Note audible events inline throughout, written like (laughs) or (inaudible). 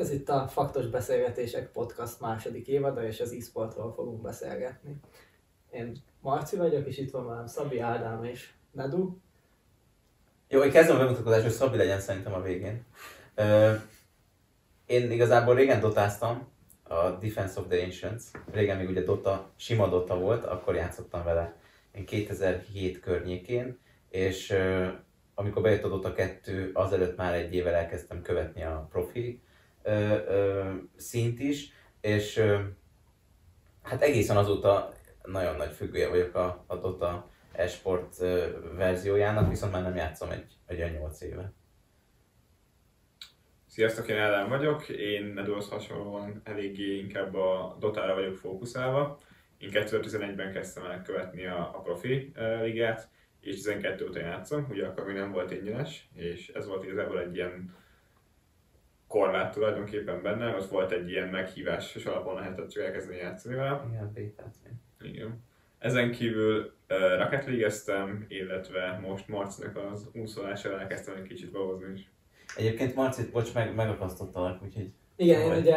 Ez itt a Faktos Beszélgetések podcast második évada, és az e-sportról fogunk beszélgetni. Én Marci vagyok, és itt van velem Szabi, Ádám és Nedu. Jó, én kezdem a bemutatkozást, hogy Szabi legyen szerintem a végén. Én igazából régen dotáztam a Defense of the Ancients. Régen még ugye Dota, sima Dota volt, akkor játszottam vele. Én 2007 környékén, és amikor bejött a Dota 2, azelőtt már egy évvel elkezdtem követni a profi ö, ö, szint is, és ö, hát egészen azóta nagyon nagy függője vagyok a, a Dota esport verziójának, viszont már nem játszom egy, egy olyan 8 éve. Sziasztok, én Ellen vagyok, én Nedolsz hasonlóan eléggé inkább a Dotára vagyok fókuszálva. Én 2011-ben kezdtem el követni a, a profi ligát, és 12 óta játszom, ugye akkor még nem volt ingyenes, és ez volt igazából egy ilyen korlát tulajdonképpen benne, ott volt egy ilyen meghívás, és alapon lehetett csak elkezdeni játszani vele. Igen, bétát. Igen. Ezen kívül uh, Rocket League-eztem, illetve most Marcinak az úszolásával elkezdtem egy kicsit babozni is. Egyébként Marcit, bocs, meg, megakasztottalak, úgyhogy Igen, én Vagy. ugye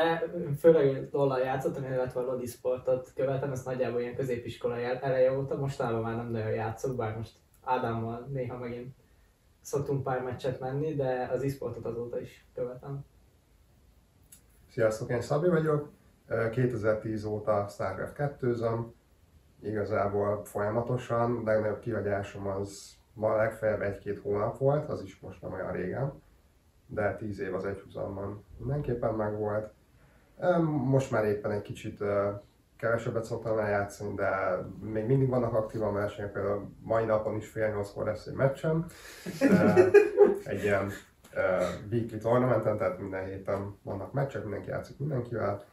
főleg LoL-al játszottam, illetve a Lodi sportot követem, ezt nagyjából ilyen középiskola jel- eleje óta, mostában már nem nagyon játszok, bár most Ádámmal néha megint szoktunk pár meccset menni, de az e-sportot azóta is követem. Sziasztok, én Szabi vagyok. Ö, 2010 óta StarCraft 2 zom igazából folyamatosan, legnagyobb kihagyásom az ma legfeljebb egy-két hónap volt, az is most nem olyan régen, de 10 év az egyhuzamban mindenképpen megvolt. Most már éppen egy kicsit kevesebbet szoktam eljátszani, de még mindig vannak aktívan versenyek, például mai napon is fél nyolckor lesz egy meccsem. Egy ilyen weekly tournamenten, tehát minden héten vannak meccsek, mindenki játszik mindenkivel.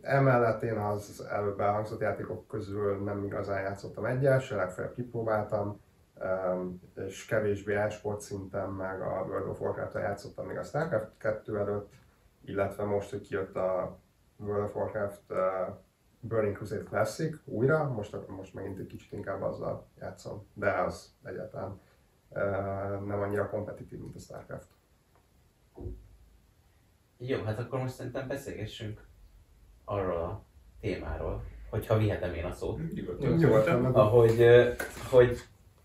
Emellett én az előbb elhangzott játékok közül nem igazán játszottam egyet, se legfeljebb kipróbáltam, és kevésbé e-sport szinten meg a World of warcraft játszottam még a StarCraft 2 előtt, illetve most, hogy kijött a World of Warcraft Burning Crusade Classic újra, most, most megint egy kicsit inkább azzal játszom, de az egyáltalán nem annyira kompetitív, mint a StarCraft. Jó, hát akkor most szerintem beszélgessünk arról a témáról, hogyha vihetem én a szót. Nyugodtan. Nyugodtan. Ahogy, hogy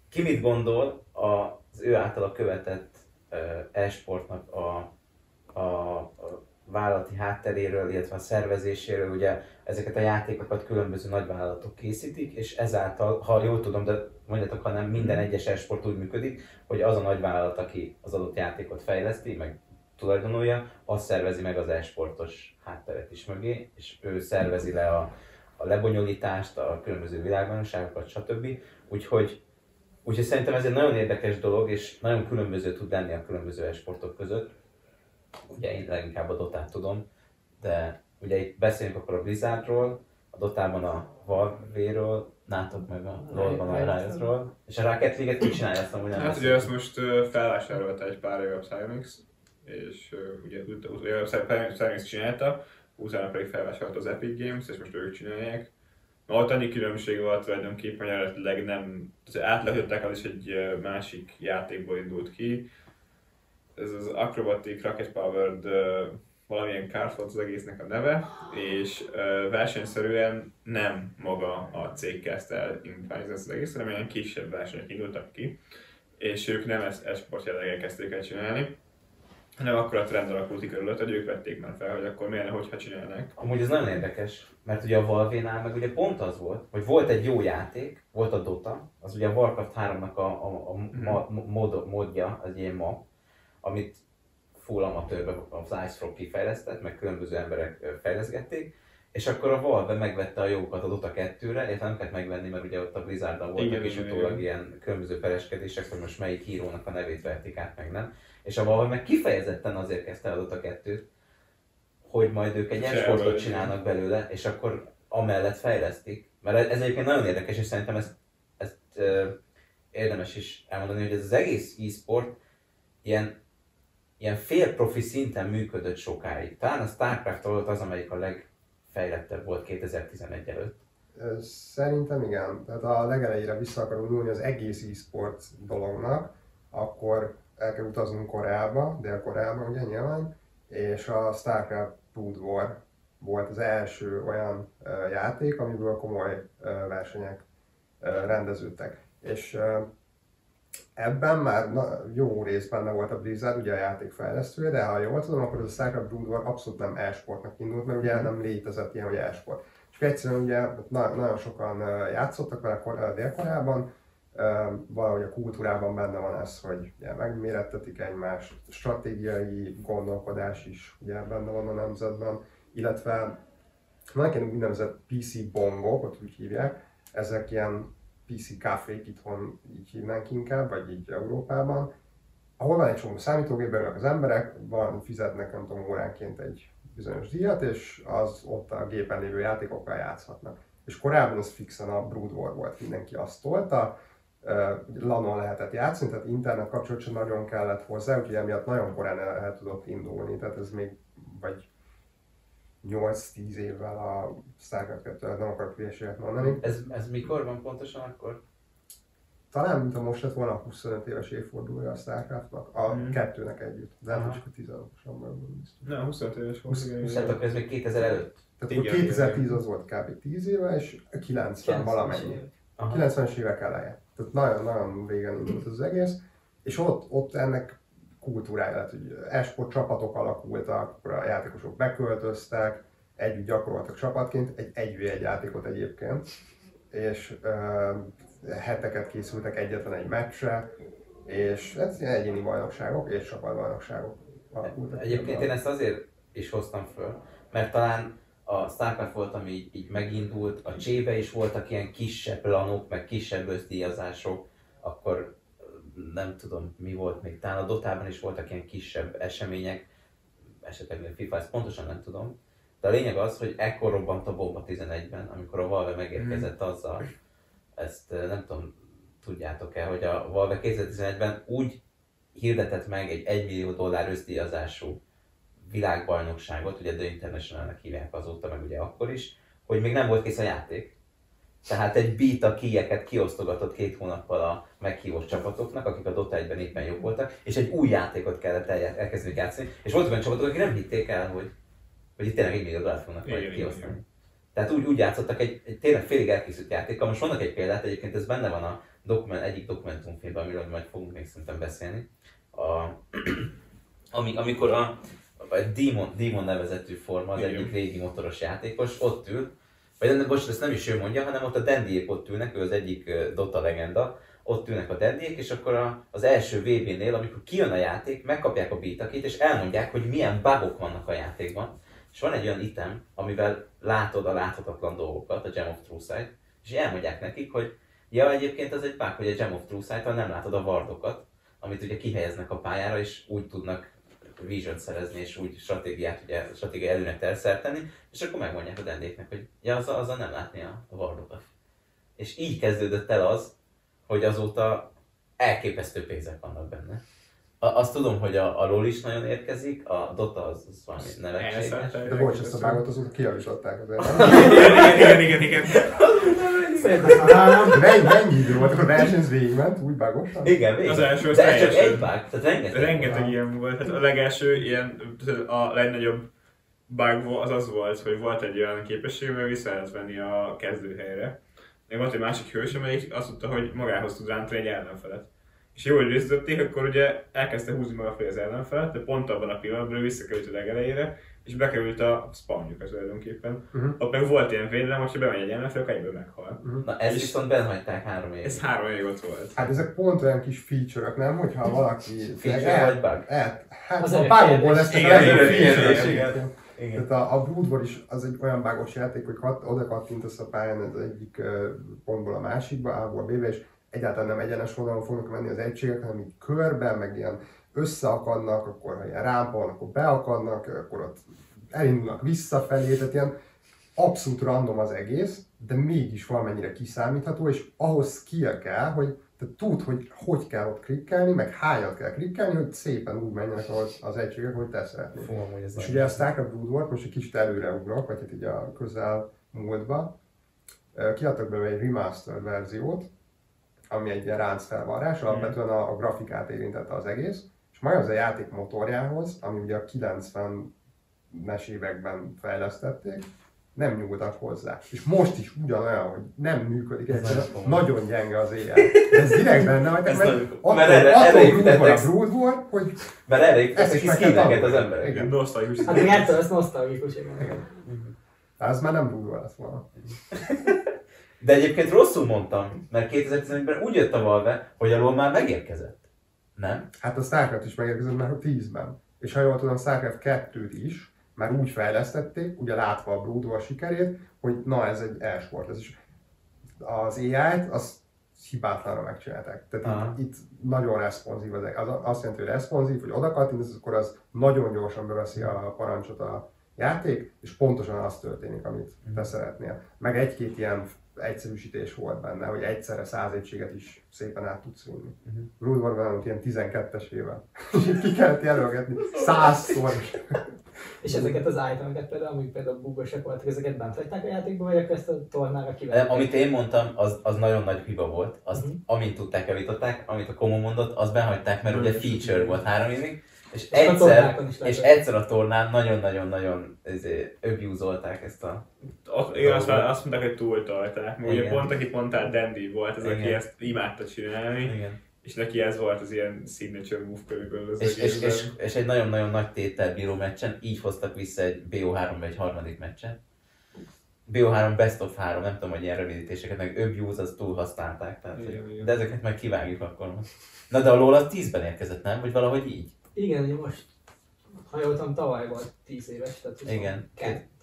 ki mit gondol az ő általa követett e-sportnak a, a, a vállalati hátteréről, illetve a szervezéséről, ugye ezeket a játékokat különböző nagyvállalatok készítik, és ezáltal, ha jól tudom, de mondjatok, ha nem, minden egyes e-sport úgy működik, hogy az a nagyvállalat, aki az adott játékot fejleszti, meg tulajdonolja, az szervezi meg az e-sportos hátteret is mögé, és ő szervezi le a, a lebonyolítást, a különböző világbajnokságokat, stb. Úgyhogy, úgyhogy szerintem ez egy nagyon érdekes dolog, és nagyon különböző tud lenni a különböző e-sportok között. Ugye én leginkább a Dotát tudom, de ugye itt beszélünk akkor a Blizzardról, a Dotában a Valve-ről, nátok meg a LoL-ban a Riotról, és a Rocket League-et ki csinálja azt amúgy Hát ugye ezt most felvásárolta egy pár éve a Psyonix, és ugye a Psy- Psyonix csinálta, utána pedig felvásárolta az Epic Games, és most ők csinálják. Na, ott annyi különbség volt tulajdonképpen, hogy eredetileg nem, az átlötöttek, az is egy másik játékból indult ki. Ez az Acrobatic Rocket Powered valamilyen kart volt az egésznek a neve, és ö, versenyszerűen nem maga a cég kezdte el indítani ezt az egész, hanem ilyen kisebb versenyek indultak ki, és ők nem ezt esport jelleggel kezdték el csinálni, hanem akkor a trend alakult ki körülött, hogy ők vették már fel, hogy akkor miért, hogyha csinálnak. Amúgy ez nagyon érdekes, mert ugye a Valve-nál meg ugye pont az volt, hogy volt egy jó játék, volt a Dota, az ugye a Warcraft 3-nak a, a, a ma, mod, modja, az ilyen ma, amit full amatőrbe az Ice kifejlesztett, meg különböző emberek fejleszgették, és akkor a Valve megvette a jókat a Dota 2-re, illetve nem kellett megvenni, mert ugye ott a blizzard voltak Igen, és igen, utólag igen. ilyen különböző pereskedések, hogy most melyik hírónak a nevét vették át, meg nem. És a Valve meg kifejezetten azért kezdte el a Dota 2-t, hogy majd ők egy e-sportot csinálnak belőle, és akkor amellett fejlesztik. Mert ez egyébként nagyon érdekes, és szerintem ezt, ezt ö, érdemes is elmondani, hogy ez az egész e-sport ilyen, ilyen félprofi szinten működött sokáig. Talán a Starcraft volt az, amelyik a legfejlettebb volt 2011 előtt. Szerintem igen. Tehát a legelejére vissza akarunk nyúlni az egész e-sport dolognak, akkor el kell utaznunk Koreába, Dél-Koreába ugye nyilván, és a StarCraft Brood War volt az első olyan játék, amiből komoly versenyek rendeződtek. És ebben már na, jó rész benne volt a Blizzard, ugye a játék fejlesztője, de ha jól tudom, akkor ez a StarCraft Brood War abszolút nem e-sportnak indult, mert ugye nem létezett ilyen, hogy e-sport. És egyszerűen ugye na, nagyon sokan játszottak vele Dél-Koreában, valahogy a kultúrában benne van ez, hogy ugye megmérettetik egymást, stratégiai gondolkodás is ugye benne van a nemzetben, illetve vannak ilyen úgynevezett PC bongok, ott úgy hívják, ezek ilyen PC kávék itthon így hívnánk inkább, vagy így Európában, ahol van egy csomó számítógép, beülnek az emberek, van, fizetnek nem tudom óránként egy bizonyos díjat, és az ott a gépen lévő játékokkal játszhatnak. És korábban az fixen a Brood War volt, mindenki azt tolta, LAN-on lehetett játszani, tehát internet kapcsolat sem nagyon kellett hozzá, úgyhogy emiatt nagyon korán el, el tudott indulni, tehát ez még vagy 8-10 évvel a StarCraft 2 nem akarok hülyeséget mondani. Ez, ez mikor van pontosan akkor? Talán, mint a most lett volna a 25 éves évfordulója a Starcraftnak, a Mhm. kettőnek együtt, de nem csak a 16-osan belül biztos. Nem, 25 éves volt. Hát akkor ez még 2000 előtt? Tehát Igen, akkor 2010 igen. az volt kb. 10 éve, és 90 valamennyi. Aha. 90-es évek eleje. Tehát nagyon-nagyon régen indult az egész, és ott, ott ennek kultúrája lett, hogy esport csapatok alakultak, akkor a játékosok beköltöztek, együtt gyakoroltak csapatként, egy 1v1 játékot egyébként, és uh, heteket készültek egyetlen egy meccsre, és ez ilyen egyéni bajnokságok és csapatbajnokságok Egyébként én ezt azért is hoztam föl, mert talán a Starcraft volt, ami így, így megindult, a Csébe is voltak ilyen kisebb lanok, meg kisebb özdíjazások, akkor nem tudom mi volt még, talán a Dotában is voltak ilyen kisebb események, esetleg még FIFA, ezt pontosan nem tudom. De a lényeg az, hogy ekkor robbant a bomba 11-ben, amikor a Valve megérkezett azzal, ezt eh, nem tudom, tudjátok-e, hogy a Valve 2011-ben úgy hirdetett meg egy 1 millió dollár özdíjazású világbajnokságot, ugye The International-nek hívják azóta, meg ugye akkor is, hogy még nem volt kész a játék. Tehát egy beta kieket kiosztogatott két hónappal a meghívott csapatoknak, akik a Dota 1-ben éppen jobb voltak, és egy új játékot kellett el, elkezdeni játszani, és voltak olyan csapatok, akik nem hitték el, hogy, hogy itt tényleg egy millió dollárt fognak majd kiosztani. igen. Tehát úgy, úgy játszottak egy, egy tényleg félig elkészült játékkal. Most mondok egy példát, egyébként ez benne van a dokument, egyik dokumentumfilmben, amiről majd fogunk még szerintem beszélni. A, (clears throat) ami, amikor a, a Demon, Demon nevezetű forma, az Igen. egyik régi motoros játékos, ott ül, vagy nem, bocs, ezt nem is ő mondja, hanem ott a Dandiék ott ülnek, ő az egyik Dota legenda, ott ülnek a Dandiék, és akkor a, az első VB-nél, amikor kijön a játék, megkapják a beatakét, és elmondják, hogy milyen bugok vannak a játékban. És van egy olyan item, amivel látod a láthatatlan dolgokat, a Gem of True és elmondják nekik, hogy ja, egyébként az egy bug, hogy a Gem of True Sight-tal nem látod a vardokat, amit ugye kihelyeznek a pályára, és úgy tudnak vision szerezni, és úgy stratégiát, ugye, stratégiai előnek terszerteni, és akkor megmondják a dendéknek, hogy ja, azzal, azzal nem látni a, a vardokat. És így kezdődött el az, hogy azóta elképesztő pénzek vannak benne. Azt tudom, hogy a, a LoL is nagyon érkezik, a Dota az, az valami nevetséges. De bocs, ezt a vágot azóta kijavították azért. Igen, igen, igen, igen. Szerintem találom. Mennyi, mennyi idő volt, akkor a versenyz végigment, úgy bágosan? Igen, végig. Az első, az De ez csak egy bug, tehát rengeteg. Rengeteg ilyen volt. Hát a legelső ilyen, a legnagyobb bug az az volt, hogy volt egy olyan képesség, hogy vissza lehet venni a kezdőhelyre. Még volt egy másik hős, amelyik azt mondta, hogy magához tud rántani egy ellenfelet. És jó, hogy részletették, akkor ugye elkezdte húzni maga felé az ellenfelet, de pont abban a pillanatban visszakerült a legelejére, és bekerült a spawnjukra tulajdonképpen. Mhm. Ott meg volt ilyen védelem, hogyha bemegy egy ellenfél, akkor egyből meghal. Na ezt És- viszont benhagyták három évig. Ez három év ott volt. Hát ezek pont olyan kis feature-ök, nem? Hogyha valaki... Feature vagy bug? El, hát Az a egy bugokból lesznek a Igen, legnagyobb igen. Tehát a, a Brood War is az egy olyan bágos játék, hogy kat, oda kattintasz a pályán az egyik ö, pontból a másikba, A-ból B-be, és egyáltalán nem egyenes vonalon fognak menni az egységek, hanem így körben, meg ilyen összeakadnak, akkor ha ilyen rámpa van, akkor beakadnak, akkor ott elindulnak visszafelé, tehát ilyen abszolút random az egész, de mégis valamennyire kiszámítható, és ahhoz skill kell, hogy te tudd, hogy hogy kell ott klikkelni, meg hányat kell klikkelni, hogy szépen úgy menjenek ahhoz az egységek, hogy te szeretnél. Fú, amúgy ez És ugye a StarCraft Brood War, most egy kicsit előreugrok, vagy hát így a közel múltba, kiadtak belőle egy remastered verziót, ami egy ilyen ránc felvarrás, alapvetően a, a grafikát érintette az egész, És maga az a játék motorjához, ami ugye a 90-es években fejlesztették, nem nyúltak hozzá. És most is ugyanolyan, hogy nem működik, Ez egyszerűen nagyon gyenge az éjjel. Ez direkt benne, hogy Ez mert attól, Mert erre- attól erre a építettek- Brood volt, hogy Mert erre Ezt építettek is ki meg kell skineket az emberek. Igen. Nosztalgikus. Hát ettől ez nosztalgikus, igen. Az már nem Brood lett volna. De egyébként rosszul mondtam, mert 2011-ben úgy jött a Valve, hogy a LoL már megérkezett. Nem? Hát a Starcraft is megérkezett már 10-ben. És ha jól tudom, Starcraft 2-t is már úgy fejlesztették, ugye látva a Brood War sikerét, hogy na ez egy e-sport. Ez is az AI-t, az hibátlanra megcsinálták. Tehát Aha. itt, itt, nagyon responsív az, az azt jelenti, hogy responsív, hogy oda kattintasz, akkor az nagyon gyorsan beveszi a parancsot a játék, és pontosan az történik, amit te szeretnél. Meg egy-két ilyen egyszerűsítés volt benne, hogy egyszerre száz egységet is szépen át tudsz vinni. Mhm. Brood War van ilyen 12-esével. (laughs) És itt ki kellett jelölgetni százszor. És ezeket az itemeket például, amik például bugosak voltak, ezeket bent hagyták a játékba, vagy akkor ezt a tornára kivették? amit én mondtam, az, az nagyon nagy hiba volt. Azt, Mhm. amint tudták, javították, amit a Komo mondott, azt behagyták, mert ugye feature volt három évig, és a egyszer, is és egyszer a tornán nagyon-nagyon-nagyon izé, abuse-olták ezt a... Igen, azt, azt mondták, hogy túltolták. Ugye pont, aki mondtál, Dandy volt, az, aki Igen. ezt imádta csinálni, Igen. és neki ez volt az ilyen signature move körülbelül az És, és, és, és, egy nagyon-nagyon nagy tétel bíró meccsen így hoztak vissza egy BO3-ba egy harmadik meccset. BO3 Best of 3, nem tudom, hogy ilyen rövidítéseket, meg abuse, az túl használták. Tehát, Igen, hogy, igen. de ezeket meg kivágjuk akkor most. Na de a LoL az 10-ben érkezett, nem? Vagy valahogy így? Igen, ugye most, ha jól tudom, tavaly volt 10 éves, tehát Igen.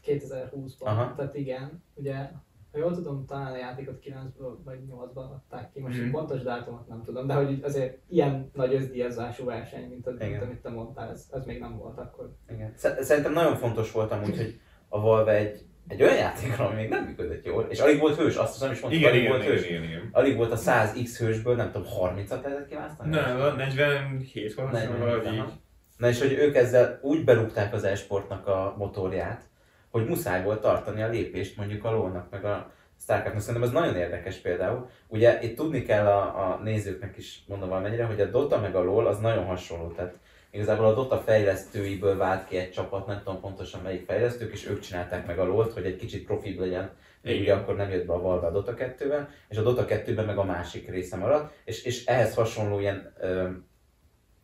2020-ban. Aha. Tehát igen, ugye, ha jól tudom, talán a játékot 9-ből vagy 8-ban adták ki, most mm. pontos dátumot nem tudom, de hogy azért ilyen nagy összdíjazású verseny, mint, az, mint amit te mondtál, ez, ez még nem volt akkor. Igen. Sze- Szerintem nagyon fontos volt amúgy, hogy a Valve egy, egy olyan játékra, ami még nem működött jól, és alig volt hős, azt hiszem is Igen, alig igen, volt igen, hős. igen, igen. Alig volt a 100x hősből, nem tudom, 30-at lehetett kiválasztani? Nem, van 47 volt, azt hiszem, valahogy aha. így. Na és hogy ők ezzel úgy berúgták az e-sportnak a motorját, hogy muszáj volt tartani a lépést mondjuk a lónak, meg a Starcraftnak. Szerintem ez nagyon érdekes például. Ugye itt tudni kell a, a nézőknek is, mondom valamennyire, hogy a Dota meg a LoL az nagyon hasonló. Tehát igazából a Dota fejlesztőiből vált ki egy csapat, nem tudom pontosan melyik fejlesztők, és ők csinálták meg a LoL-t, hogy egy kicsit profibb legyen. Igen. ugye akkor nem jött be a Valve a Dota 2-ben, és a Dota 2-ben meg a másik része maradt, és, és ehhez hasonló ilyen ö,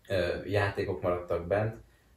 ö, játékok maradtak bent.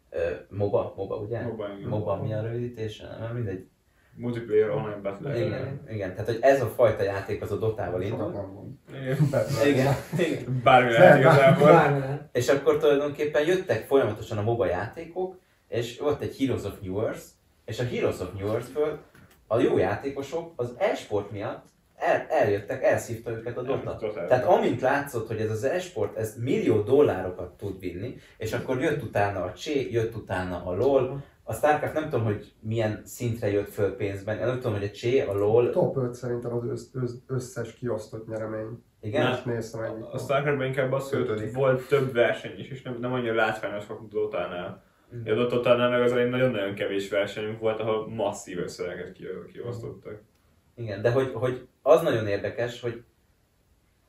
Ö, MOBA, MOBA ugye? MOBA, igen. MOBA mi a rövidítés? Nem, mindegy. Multiplayer online battle. Igen, igen, tehát hogy ez a fajta játék az a Dotával indul. Igen. Igen, igen. Bármi lehet igazából. Bármi. És akkor tulajdonképpen jöttek folyamatosan a MOBA játékok, és volt egy Heroes of New Earth, és a Heroes of New Earth-ből a jó játékosok az e-sport miatt el, eljöttek, elszívta őket a Dota. Tehát amint látszott, hogy ez az e-sport, ez millió dollárokat tud vinni, és akkor jött utána a Csé, jött utána a LOL, a Starcraft nem tudom, hogy milyen szintre jött föl pénzben, én nem tudom, hogy a Csé, a LOL, Top 5 szerintem az össz, össz, összes kiosztott nyeremény. igen? Most néztem egyik. A Starcraftban inkább az, hogy volt több verseny is, és nem, nem annyira látványos mint Dotánál. Mhm. A Dotánál meg az egy nagyon-nagyon kevés versenyünk volt, ahol masszív összegeket ki- kiosztottak. Igen, de hogy, hogy az nagyon érdekes, hogy,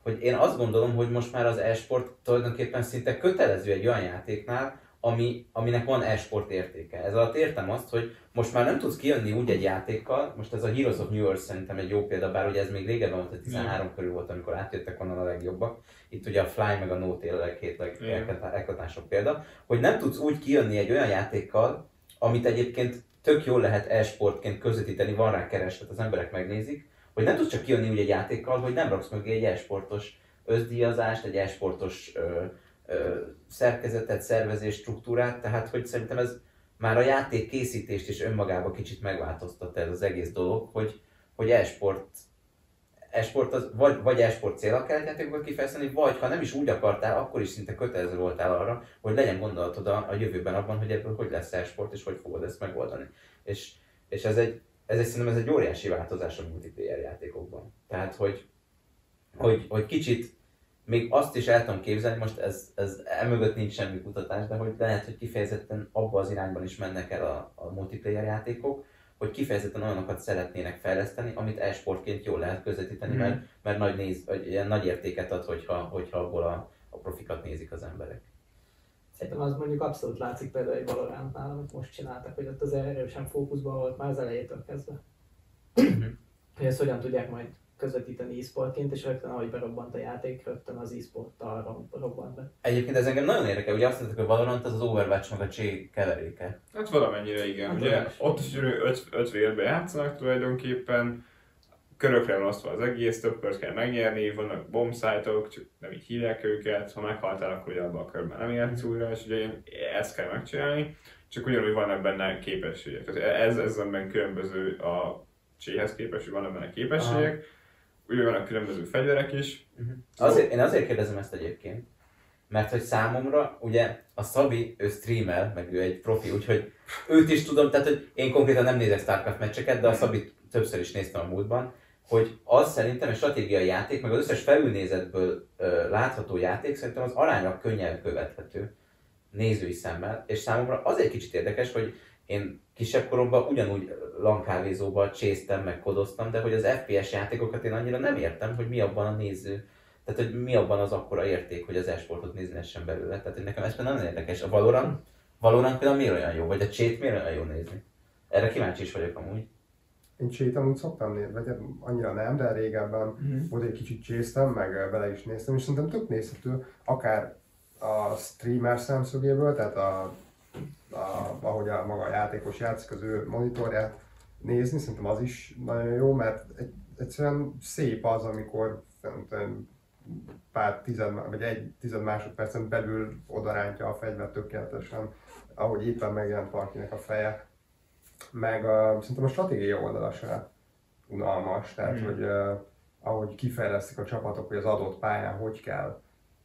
hogy én azt gondolom, hogy most már az e-sport tulajdonképpen szinte kötelező egy olyan játéknál, ami, aminek van e-sport értéke. Ez alatt értem azt, hogy most már nem tudsz kijönni úgy egy játékkal, most ez a Heroes of New Earth szerintem egy jó példa, bár ugye ez még régebben volt, hogy 13 körül volt, amikor átjöttek onnan a legjobbak. Itt ugye a Fly meg a No Tail a két Igen. legeklatásabb példa, hogy nem tudsz úgy kijönni egy olyan játékkal, amit egyébként tök jól lehet e-sportként közvetíteni, van rá kereslet, az emberek megnézik, hogy nem tudsz csak kijönni úgy egy játékkal, hogy nem raksz mögé egy e-sportos összdíjazást, egy e-sportos ö, szerkezetet, szervezés, struktúrát, tehát hogy szerintem ez már a játék készítést is önmagában kicsit megváltoztatta ez az egész dolog, hogy, hogy e-sport e-sport az, vagy, vagy e-sport célra kell egy játékból kifejezteni, vagy ha nem is úgy akartál, akkor is szinte kötelező voltál arra, hogy legyen gondolatod a, a jövőben abban, hogy ebből hogy lesz e-sport, és hogy fogod ezt megoldani. És, és ez egy, ez egy, szerintem ez egy óriási változás a multiplayer játékokban. Tehát, hogy, hogy, hogy kicsit még azt is el tudom képzelni, most ez, ez emögött nincs semmi kutatás, de hogy lehet, hogy kifejezetten abba az irányban is mennek el a, a multiplayer játékok, hogy kifejezetten olyanokat szeretnének fejleszteni, amit e-sportként jól lehet közvetíteni, Mhm. mert, mert nagy, néz, ilyen nagy értéket ad, hogyha, hogyha abból a, a profikat nézik az emberek. Szerintem az mondjuk abszolút látszik például egy Valorantnál, amit most csináltak, hogy ott az erősen fókuszban volt már az elejétől kezdve. hogy ezt hogyan tudják majd közvetíteni e-sportként, és rögtön ahogy berobbant a játék, rögtön az e-sporttal robbant be. Egyébként ez engem nagyon érdekel, ugye azt mondtuk, hogy Valorant az az Overwatch meg a Csé keveréke. Hát valamennyire igen. Hát Ugye is. ott is öt, öt vérbe játszanak tulajdonképpen, körökre van osztva az egész, több kört kell megnyerni, vannak bombszájtok, csak nem így hívják őket, ha meghaltál, akkor ugye abban a körben nem érhetsz újra, és ugye ezt kell megcsinálni, csak ugyanúgy vannak benne képességek. Tehát ez, ez ebben különböző a cséhez képest, hogy vannak benne képességek, ugye vannak különböző fegyverek is, Azért, én azért kérdezem ezt egyébként, mert hogy számomra, ugye a Szabi, ő streamel, meg ő egy profi, úgyhogy őt is tudom, tehát hogy én konkrétan nem nézek Starcraft meccseket, de a Szabi többször is néztem a múltban, hogy az szerintem egy stratégiai játék, meg az összes felülnézetből ö, látható játék szerintem az aránylag könnyen követhető nézői szemmel, és számomra az egy kicsit érdekes, hogy én kisebb koromban ugyanúgy lankávézóban csésztem, meg kodoztam, de hogy az FPS játékokat én annyira nem értem, hogy mi abban a néző, tehát hogy mi abban az akkora érték, hogy az e-sportot nézni lehessen belőle. Tehát hogy nekem ez például nagyon érdekes. A Valorant, Valorant például miért olyan jó, vagy a Csét miért olyan jó nézni? Erre kíváncsi is vagyok amúgy. Én csét amúgy szoktam nézni, vagy hát annyira nem, de régebben Mhm. volt egy kicsit csésztem, meg bele is néztem, és szerintem tök nézhető, akár a streamer szemszögéből, tehát a, a, ahogy a maga a játékos játszik, az ő monitorját nézni, szerintem az is nagyon jó, mert egy, egyszerűen szép az, amikor szerintem pár tized, vagy egy tized másodpercen belül odarántja a fegyvert tökéletesen, ahogy éppen megjelent valakinek a feje. Meg a, szerintem a stratégiai oldala se unalmas, tehát Hmm. hogy uh, ahogy kifejlesztik a csapatok, hogy az adott pályán hogy kell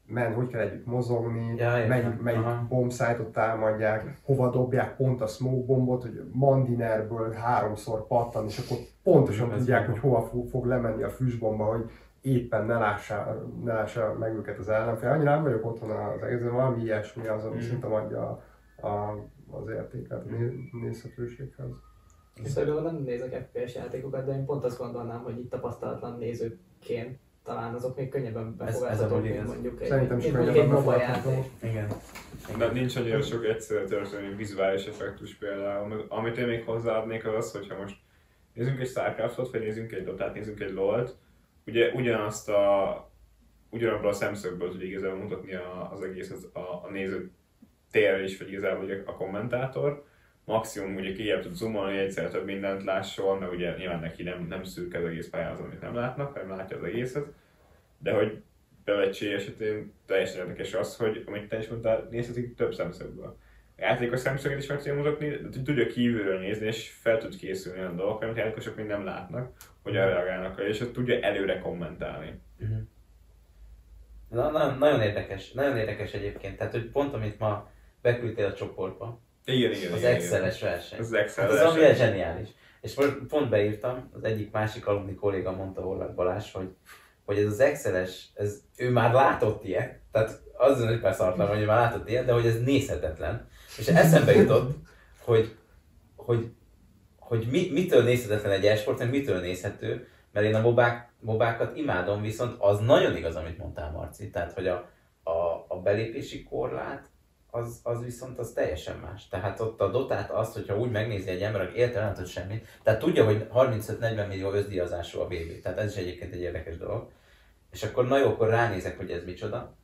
menni, hogy kell együtt mozogni, Ja, melyik, melyik bombszájtot támadják, hova dobják pont a smoke bombot, hogy mandinerből háromszor pattan, és akkor pontosan Ez tudják, van. hogy hova fog, fog lemenni a füstbomba, hogy éppen ne lássa, ne lássa meg őket az ellenfél. Annyira nem vagyok otthon az egészben, valami ilyesmi az, ami Mm. szerintem adja a, a, az értéket a né- nézhetőséghez. Én például nem nézek FPS játékokat, de én pont azt gondolnám, hogy itt tapasztalatlan nézőként talán azok még könnyebben befogadhatók, mint mondjuk egy, Szerintem is egy könnyebben MOBA játék. Igen. De nincs annyira sok egyszerre történő vizuális effektus például. Amit én még hozzáadnék az az, hogyha most nézzünk egy Starcraftot, vagy nézzünk egy Dotát, nézzünk egy LoL-t, ugye ugyanazt a ugyanabban a szemszögből tudja igazából mutatni a, az egész az, a, a néző térre is, vagy igazából a kommentátor. Maximum ugye kijebb tud zoomolni, egyszer több mindent lásson, mert ugye nyilván neki nem, nem szűk az egész pályán az, amit nem látnak, hanem látja az egészet. De hogy bevecsé esetén teljesen érdekes az, hogy amit te is mondtál, nézhetik több szemszögből. A játékos szemszöget is meg tudja mutatni, de tudja kívülről nézni, és fel tud készülni olyan dolgokra, amit játékosok még nem látnak, hogyan reagálnak rá, és tudja előre kommentálni. Na, na, nagyon érdekes, nagyon érdekes egyébként. Tehát, hogy pont amit ma beküldtél a csoportba, Igen, igen, az igen, Excel-es verseny. Az Excel Hát az ami zseniális. És most pont beírtam, az egyik másik alumni kolléga mondta Horváth Balázs, hogy, hogy ez az Excel-es, ez, ő már látott ilyet, tehát azon hogy beszartam, hogy ő már látott ilyet, de hogy ez nézhetetlen. És eszembe jutott, hogy, hogy, hogy mi, mitől nézhetetlen egy esport, meg mitől nézhető, mert én a mobák, mobákat imádom, viszont az nagyon igaz, amit mondtál Marci, tehát hogy a, a, a belépési korlát, az, az viszont az teljesen más. Tehát ott a dotát azt, hogyha úgy megnézi egy ember, aki érte nem tud semmit, tehát tudja, hogy 35-40 millió özdíjazású a VB, tehát ez is egyébként egy érdekes dolog. És akkor na jó, akkor ránézek, hogy ez micsoda.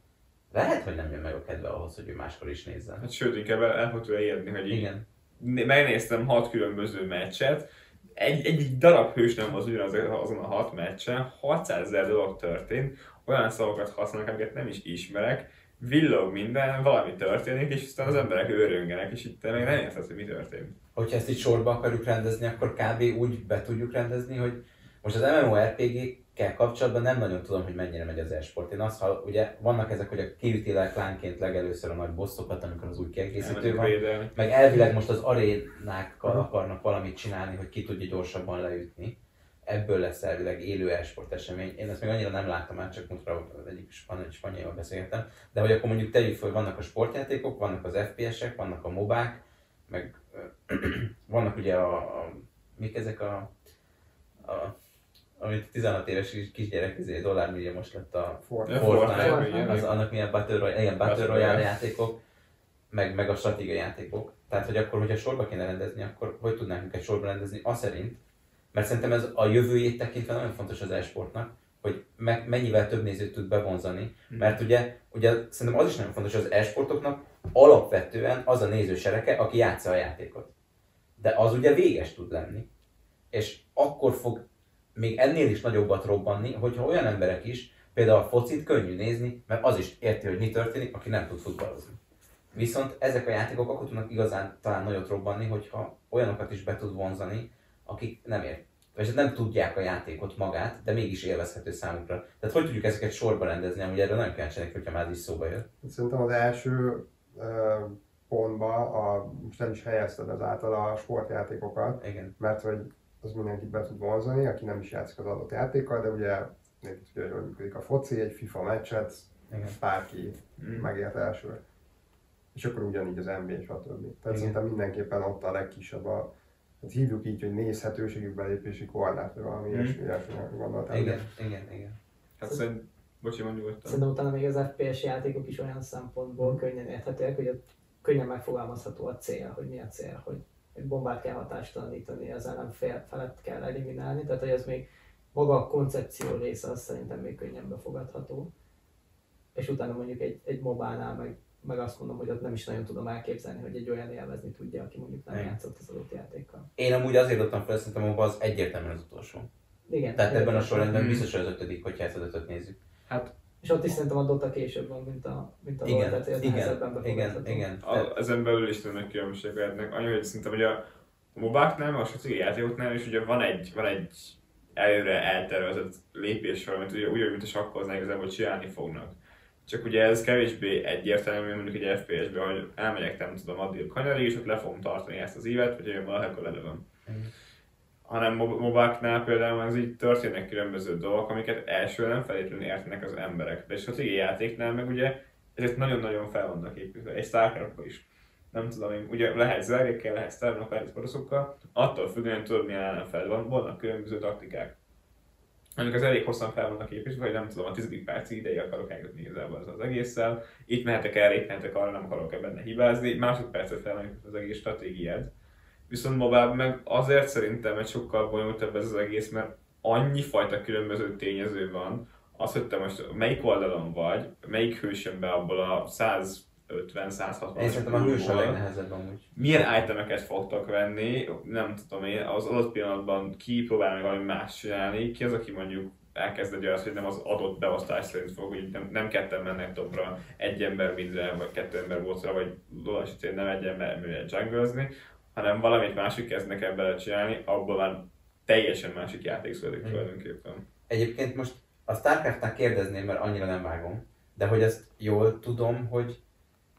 Lehet, hogy nem jön meg a kedve ahhoz, hogy ő máskor is nézzen. Hát sőt, inkább el, el fog tőle érni, hogy így Igen. né- megnéztem hat különböző meccset, egy, egy darab hős nem az ugyanaz azon a hat meccsen, 600 ezer dolog történt, olyan szavakat használnak, amiket nem is ismerek, villog minden, valami történik, és aztán az emberek őröngenek, és itt még nem érted, hogy mi történt. hogyha ezt itt sorba akarjuk rendezni, akkor kb. úgy be tudjuk rendezni, hogy most az MMORPG-kkel kapcsolatban nem nagyon tudom, hogy mennyire megy az e-sport. Én azt hall, ugye vannak ezek, hogy a kiütél el klánként legelőször a nagy bosszokat, amikor az új kiegészítő van. védelni. Meg elvileg most az arénákkal akarnak valamit csinálni, hogy ki tudja gyorsabban leütni. Ebből lesz elvileg élő e-sport esemény. Én ezt még annyira nem láttam át, csak múltkor egyik span- egy spanyolval beszélgettem. De hogy akkor mondjuk tegyük föl, vannak a sportjátékok, vannak az FPS-ek, vannak a mobák, meg (clears throat) vannak ugye a, a mik ezek a, a amit 16 éves kis- kisgyerek izé, dollármillió most lett a Fortnite, Fortnite, igen, az, annak milyen Battle Royale, ilyen Battle Battle Royale játékok, meg, meg a stratégiai játékok. Tehát, hogy akkor, hogyha sorba kéne rendezni, akkor hogy tudnánk őket sorba rendezni? Az szerint, mert szerintem ez a jövőjét tekintve nagyon fontos az e-sportnak, hogy me- mennyivel több nézőt tud bevonzani, mert ugye, ugye szerintem az is nagyon fontos, az e-sportoknak alapvetően az a nézősereke, aki játsza a játékot. De az ugye véges tud lenni. És akkor fog még ennél is nagyobbat robbanni, hogyha olyan emberek is, például a focit könnyű nézni, mert az is érti, hogy mi történik, aki nem tud futballozni. Viszont ezek a játékok akkor tudnak igazán talán nagyot robbanni, hogyha olyanokat is be tud vonzani, akik nem ért, vagy nem tudják a játékot magát, de mégis élvezhető számukra. Tehát hogy tudjuk ezeket sorba rendezni, amúgy erről nagyon kíváncsi hogyha már is szóba jött. Szerintem az első ö, pontba, a, most el is helyezted ezáltal a sportjátékokat, Igen. mert hogy az mindenkit be tud vonzani, aki nem is játszik az adott játékkal, de ugye mindenki tudja, hogy hogy működik a foci, egy FIFA meccset, Igen. bárki Mm. megért elsőre. És akkor ugyanígy az NBA, stb. Tehát Igen. szerintem mindenképpen ott a legkisebb a, hát hívjuk így, hogy nézhetőségük belépési korlát, vagy valami Mm. ilyesmi, ilyesminek gondoltam. Igen, igen, igen. Hát szerint, bocsi, mondj nyugodtan. Szerintem utána még az FPS játékok is olyan szempontból könnyen érthetőek, hogy ott könnyen megfogalmazható a cél, hogy mi a cél, hogy egy bombát kell hatástalanítani, az ellenfél felett kell eliminálni, tehát hogy ez még maga a koncepció része az szerintem még könnyen befogadható. És utána mondjuk egy, egy mobánál meg, meg azt mondom, hogy ott nem is nagyon tudom elképzelni, hogy egy olyan élvezni tudja, aki mondjuk nem Igen. játszott az adott játékkal. Én amúgy azért adtam fel, szerintem abban az egyértelműen az utolsó. Igen. Tehát ebben a sorrendben Mm. biztos, hogy az ötödik, hogyha ezt az ötöt nézzük. És ott is szerintem a Dota később van, mint a, mint a Igen, tehát ez igen, igen, igen. A, ezen belül is tényleg különbségek lehetnek. Annyi, hogy szerintem, hogy a mobáknál, a stratégiai játékoknál is ugye van egy, van egy előre eltervezett lépés, amit ugye úgy, mint a sakkoznál igazából csinálni fognak. Csak ugye ez kevésbé egyértelmű, mondjuk egy FPS-ben, hogy elmegyek, nem tudom, addig a kanyarig, és ott le fogom tartani ezt az évet, vagy én valahogy akkor lelövöm. Hanem mob- mobáknál például ez így történnek különböző dolgok, amiket elsőre nem feltétlenül értenek az emberek. De stratégiai játéknál meg ugye ezek nagyon-nagyon fel vannak építve. Egy starcraft is. Nem tudom én, ugye lehet zergekkel, lehet sztárnak, lehet oroszokkal, attól függően tudod milyen ellenfel van, vannak különböző taktikák. Amik az elég hosszan fel vannak építve, hogy nem tudom, a tizedik perc ideig akarok eljutni igazából az, az egésszel. Itt mehetek el, itt mehetek arra, nem akarok benne hibázni, másodpercet fel az egész stratégiád. Viszont mobile meg azért szerintem egy sokkal bonyolultabb ez az egész, mert annyi fajta különböző tényező van, az, hogy te most melyik oldalon vagy, melyik hősön be abból a 150-160 Én szerintem a hős a legnehezebb amúgy. milyen itemeket fogtok venni, nem tudom én, az adott pillanatban ki próbál meg valami más csinálni, ki az, aki mondjuk elkezd egy olyat, hogy nem az adott beosztás szerint fog, hogy nem, nem ketten mennek topra, egy ember mindre, vagy kettő ember botra, vagy lolasítani, nem egy ember művel jungle hanem valamit másik kezdnek ebben csinálni, abból már teljesen másik játék születik Mm. tulajdonképpen. Egyébként most a Starcraft-nál kérdezném, mert annyira nem vágom, de hogy ezt jól tudom, hogy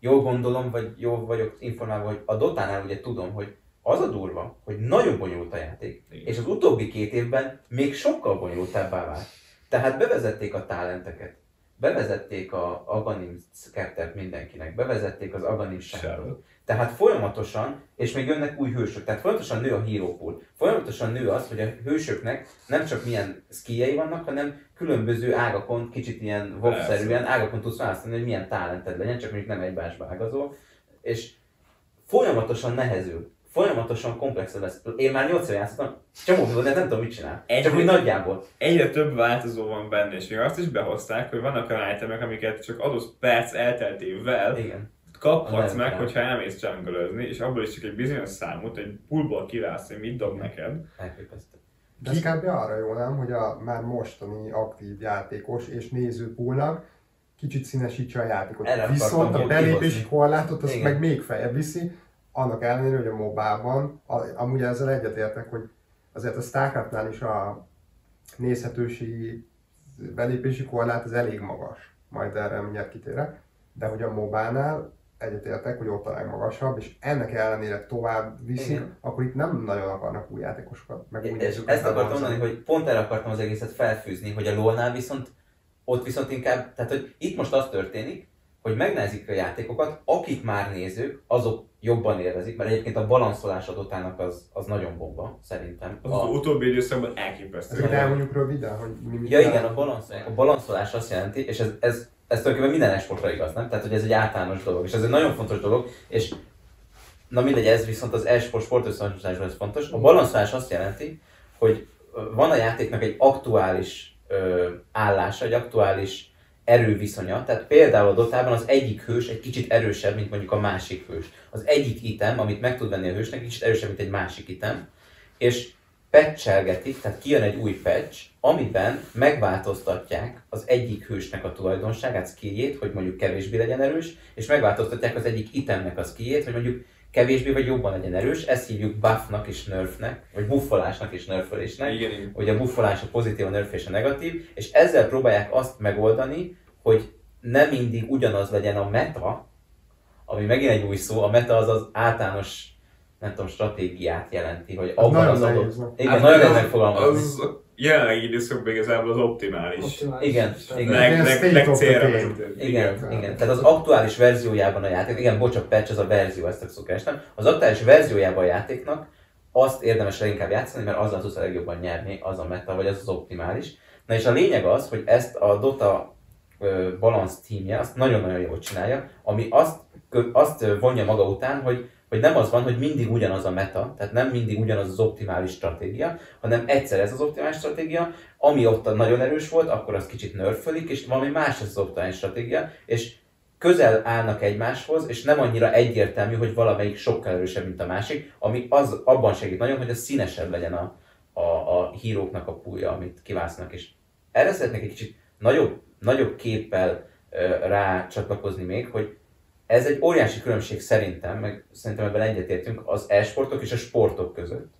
jól gondolom, vagy jól vagyok informálva, hogy a Dotánál ugye tudom, hogy az a durva, hogy nagyon bonyolult a játék, Igen. és az utóbbi két évben még sokkal bonyolultabbá vált. Tehát bevezették a talenteket, bevezették a Aghanim Sceptert mindenkinek, bevezették az Aghanim. Shadow. Tehát folyamatosan, és még jönnek új hősök, tehát folyamatosan nő a hero pool. Folyamatosan nő az, hogy a hősöknek nem csak milyen skilljei vannak, hanem különböző ágakon, kicsit ilyen WoW-szerűen ágakon tudsz választani, hogy milyen talented legyen, csak mondjuk nem egymásba ágazol. És folyamatosan nehezül, folyamatosan komplexebb lesz. Én már 8 éve játszottam, csomó de nem tudom mit csinál. Egy- Csak úgy nagyjából. egyre több változó van benne, és még azt is behozták, hogy vannak olyan itemek, amiket csak adott perc elteltével Igen. kaphatsz meg, kell. hogyha elmész jungle és abból is csak egy bizonyos számot, egy poolból kiválasztani, hogy mit dob neked. Elképesztő. De ez kb. arra jó, nem, hogy a már mostani aktív játékos és nézőpúlnak kicsit színesítse a játékot. Viszont a belépési korlátot azt Igen. meg még feljebb viszi, annak ellenére, hogy a mobában, amúgy ezzel egyetértek, hogy azért a Starcraftnál is a nézhetőségi belépési korlát az elég magas. Majd erre mindjárt kitérek. De hogy a mobánál egyetértek, hogy ott a legmagasabb, és ennek ellenére tovább viszik, Igen. akkor itt nem nagyon akarnak új játékosokat, meg új És ezt akartam bevonzani. mondani, hogy pont erre akartam az egészet felfűzni, hogy a LoL-nál viszont ott viszont inkább, tehát hogy itt most az történik, hogy megnehezik a játékokat, akik már nézők, azok jobban élvezik, mert egyébként a balanszolás adotának az, az nagyon bomba, szerintem. Az A, utóbbi időszakban elképesztő. Ezeket elmondjuk röviden, hogy mi mit ja igen, a, balansz, a balanszolás azt jelenti, és ez, ez ez tulajdonképpen minden esportra igaz, nem? Tehát, hogy ez egy általános dolog, és ez egy nagyon fontos dolog, és na mindegy, ez viszont az esport sportösszehasonlításban ez fontos. A balanszolás azt jelenti, hogy van a játéknak egy aktuális ö, állása, egy aktuális erőviszonya, tehát például a Dotában az egyik hős egy kicsit erősebb, mint mondjuk a másik hős. Az egyik item, amit meg tud venni a hősnek, kicsit erősebb, mint egy másik item, és patchelgetik, tehát kijön egy új patch, amiben megváltoztatják az egyik hősnek a tulajdonságát, skilljét, hogy mondjuk kevésbé legyen erős, és megváltoztatják az egyik itemnek a skilljét, hogy mondjuk kevésbé vagy jobban legyen erős, ezt hívjuk buffnak és nerfnek, vagy buffolásnak és nerfölésnek. Igen, igen. Hogy a buffolás a pozitív, a nerf és a negatív, és ezzel próbálják azt megoldani, hogy nem mindig ugyanaz legyen a meta, ami megint egy új szó, a meta az az általános nem tudom, stratégiát jelenti, hogy abban az adott... Igen, Hát nagyon nehéz megfogalmazni. Az jelenlegi időszakban igazából az optimális. Optimális. Igen, igen. Leg, leg, state leg of the célra game. vezető. Igen, igen. Tehát az aktuális verziójában a játék, igen, bocs, a patch az a verzió, ezt szó kerestem. Az aktuális verziójában a játéknak azt érdemes leginkább játszani, mert azzal tudsz a legjobban nyerni, az a meta, vagy az az optimális. Na és a lényeg az, hogy ezt a Dota Balance teamje azt nagyon-nagyon jól csinálja, ami azt, azt vonja maga után, hogy hogy nem az van, hogy mindig ugyanaz a meta, tehát nem mindig ugyanaz az optimális stratégia, hanem egyszer ez az optimális stratégia, ami ott nagyon erős volt, akkor az kicsit nerfölik, és valami más az optimális stratégia, és közel állnak egymáshoz, és nem annyira egyértelmű, hogy valamelyik sokkal erősebb, mint a másik, ami az abban segít nagyon, hogy a színesebb legyen a, a, a híróknak a púlja, amit kiválasztanak, és erre szeretnék egy kicsit nagyobb, nagyobb képpel ö, rácsatlakozni még, hogy ez egy óriási különbség szerintem, meg szerintem ebben egyetértünk az e-sportok és a sportok között.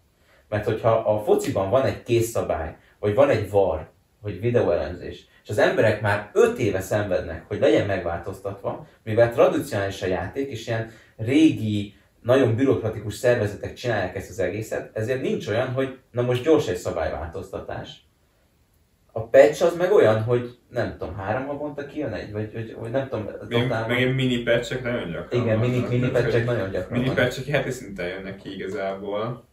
Mert hogyha a fociban van egy készszabály, vagy van egy VAR, vagy videóelemzés, és az emberek már 5 éve szenvednek, hogy legyen megváltoztatva, mivel tradicionális a játék, és ilyen régi, nagyon bürokratikus szervezetek csinálják ezt az egészet, ezért nincs olyan, hogy na most gyors egy szabályváltoztatás. A patch az meg olyan, hogy nem tudom, három havonta kijön egy, vagy, vagy, vagy nem tudom, Még, még ilyen mini patchek nagyon gyakran Igen, mini, mini patchek nagyon gyakran Mini patchek heti szinten jönnek ki igazából.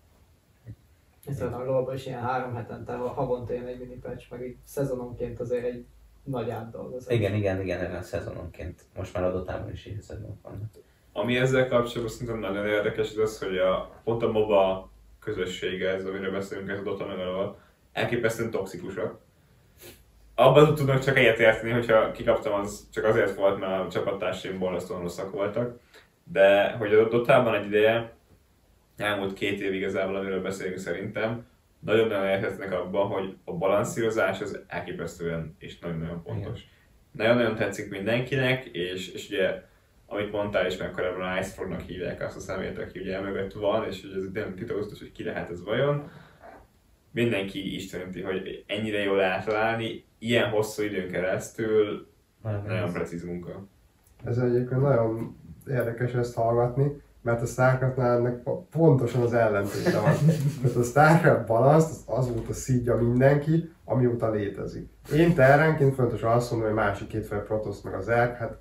Ez a lolban is ilyen három hetente, ha havonta jön egy mini patch, meg így szezononként azért egy nagy átdolgozás. Igen, igen, igen, igen, a szezononként. Most már adotában is így szezonok vannak. Ami ezzel kapcsolatban szerintem nagyon érdekes, az az, hogy a, pont a MOBA közössége, ez amiről beszélünk, ez a Dota meg elképesztően toxikusak. Abban tudnak csak egyet érteni, hogyha kikaptam, az csak azért volt, mert a csapattársaim borzasztóan rosszak voltak. De hogy a Dotában egy ideje, elmúlt két év igazából, amiről beszélünk szerintem, nagyon-nagyon érhetnek abban, hogy a balanszírozás az elképesztően és nagyon-nagyon fontos. Nagyon-nagyon tetszik mindenkinek, és, és ugye amit mondtál is, mert korábban Icefrognak hívják azt a szemét, aki ugye mögött van, és hogy ez nem titokzatos, hogy ki lehet ez vajon. Mindenki isteni, hogy ennyire jól lehet találni, ilyen hosszú időn keresztül, Nagyon nagyon precíz munka. Ez egyébként nagyon érdekes ezt hallgatni, mert a Starcraftnál ennek po- pontosan az ellentéte van. (laughs) Tehát a Starcraft balance az azóta szídja mindenki, amióta létezik. Én terrenként fontos azt mondom, hogy másik két fel Protoss meg az Erk, hát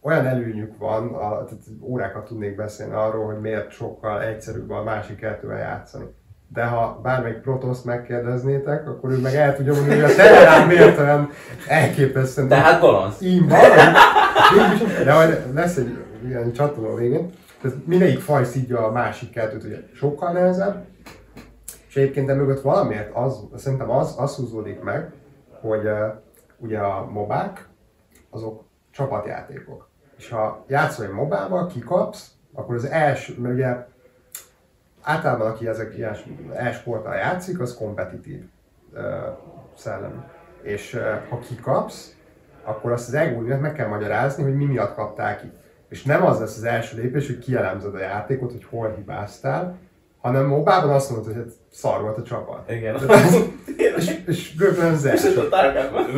olyan előnyük van, a, tehát órákat tudnék beszélni arról, hogy miért sokkal egyszerűbb a másik kettővel játszani. De ha bármelyik Protoss megkérdeznétek, akkor ő meg el tudja mondani, hogy a Terrán miért olyan elképesztően Tehát balansz. így van, mégis, de majd lesz egy ilyen csatoló végén. Tehát mindegyik faj szídja a másik kettőt, ugye sokkal nehezebb. És egyébként de mögött valamiért az, szerintem az, az húzódik meg, hogy uh, ugye a mobák, azok csapatjátékok. És ha játszol egy mobával, kikapsz, akkor az első, mert ugye általában aki ezek ilyen e-sporttal játszik, az kompetitív uh, szellem. És uh, ha kikapsz, akkor azt az ego meg kell magyarázni, hogy mi miatt kaptál ki. És nem az lesz az első lépés, hogy kielemzed a játékot, hogy hol hibáztál, hanem mobában azt mondod, hogy hát szar volt a csapat. Igen. És, és rögtön az első.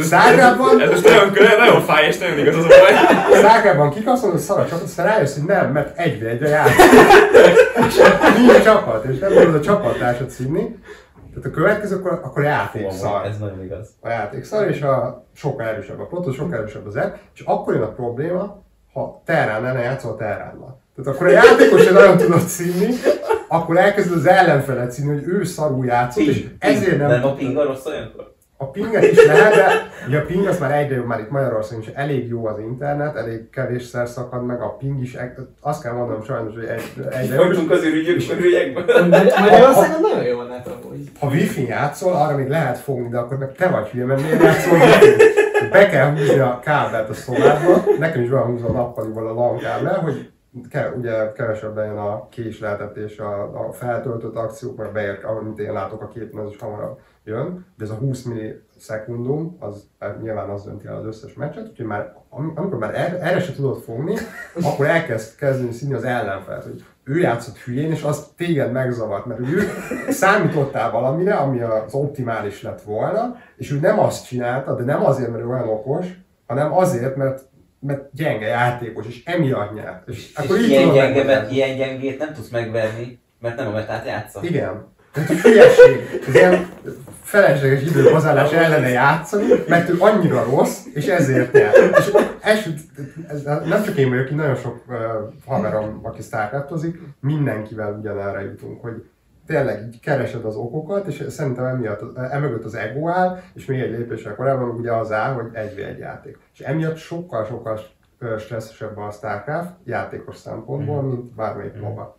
Tárgában. Ez most nagyon, nagyon fáj és nagyon igaz az a baj. Szárgában kikapsz, mondod, szar a csapat, aztán rájössz, hogy nem, mert egyre egyre játszik. És nincs csapat, és nem tudod a csapattársat színni. Tehát a következő, akkor, akkor a játék szar. Ez nagyon igaz. a játék szar, és a sokkal erősebb a Protoss, sokkal erősebb az E, és akkor jön a probléma, ha Terrán ellen játszol Terránnal. Tehát akkor a játékos sem nagyon tudod színni, akkor elkezded az ellenfelet színni, hogy ő szarul játszott, és ezért nem... Nem a pinga rossz olyankor? A pinget is lehet, de ugye a ping az már egyre jobb, már itt Magyarországon is elég jó az internet, elég kevésszer szakad meg, a ping is, azt kell mondanom sajnos, hogy egy, egyre jobb. Folytunk az ürügyekből. Magyarországon nagyon jó a net amúgy. Ha wifi játszol, arra még lehet fogni, de akkor meg te vagy hülye, mert miért játszol? Be kell húzni a kábelt a szobádba, nekem is van húzva a nappaliból a LAN kábel, hogy ke, ugye kevesebb legyen a késleltetés, a, a feltöltött akciók, mert beér, amit én látok a képen, az is hamarabb jön, de ez a 20 millisekundum, az nyilván az dönti el az összes meccset, úgyhogy már, am- amikor már erre, erre se tudod fogni, akkor elkezd kezdeni színni az ellenfelet, hogy ő játszott hülyén, és az téged megzavart, mert ő számítottál valamire, ami az optimális lett volna, és ő nem azt csinálta, de nem azért, mert ő olyan okos, hanem azért, mert mert gyenge játékos, és emiatt nyert. És, És akkor így ilyen, gyenge, megmagyarázni. ilyen gyengét nem tudsz megverni, mert nem a metát játsza. Igen. Tehát hülyeség. Ez ilyen felesleges időpazarlás ellene játszani, mert ő annyira rossz, és ezért nyer. És ez, ez, nem csak én vagyok, nagyon sok uh, haverom, aki sztárkatozik, mindenkivel ugyanerre jutunk, hogy tényleg így keresed az okokat, és szerintem emiatt, emögött az ego áll, és még egy lépéssel korábban ugye az áll, hogy egy egy játék. És emiatt sokkal-sokkal stresszesebb a StarCraft játékos szempontból, mint bármelyik MOBA.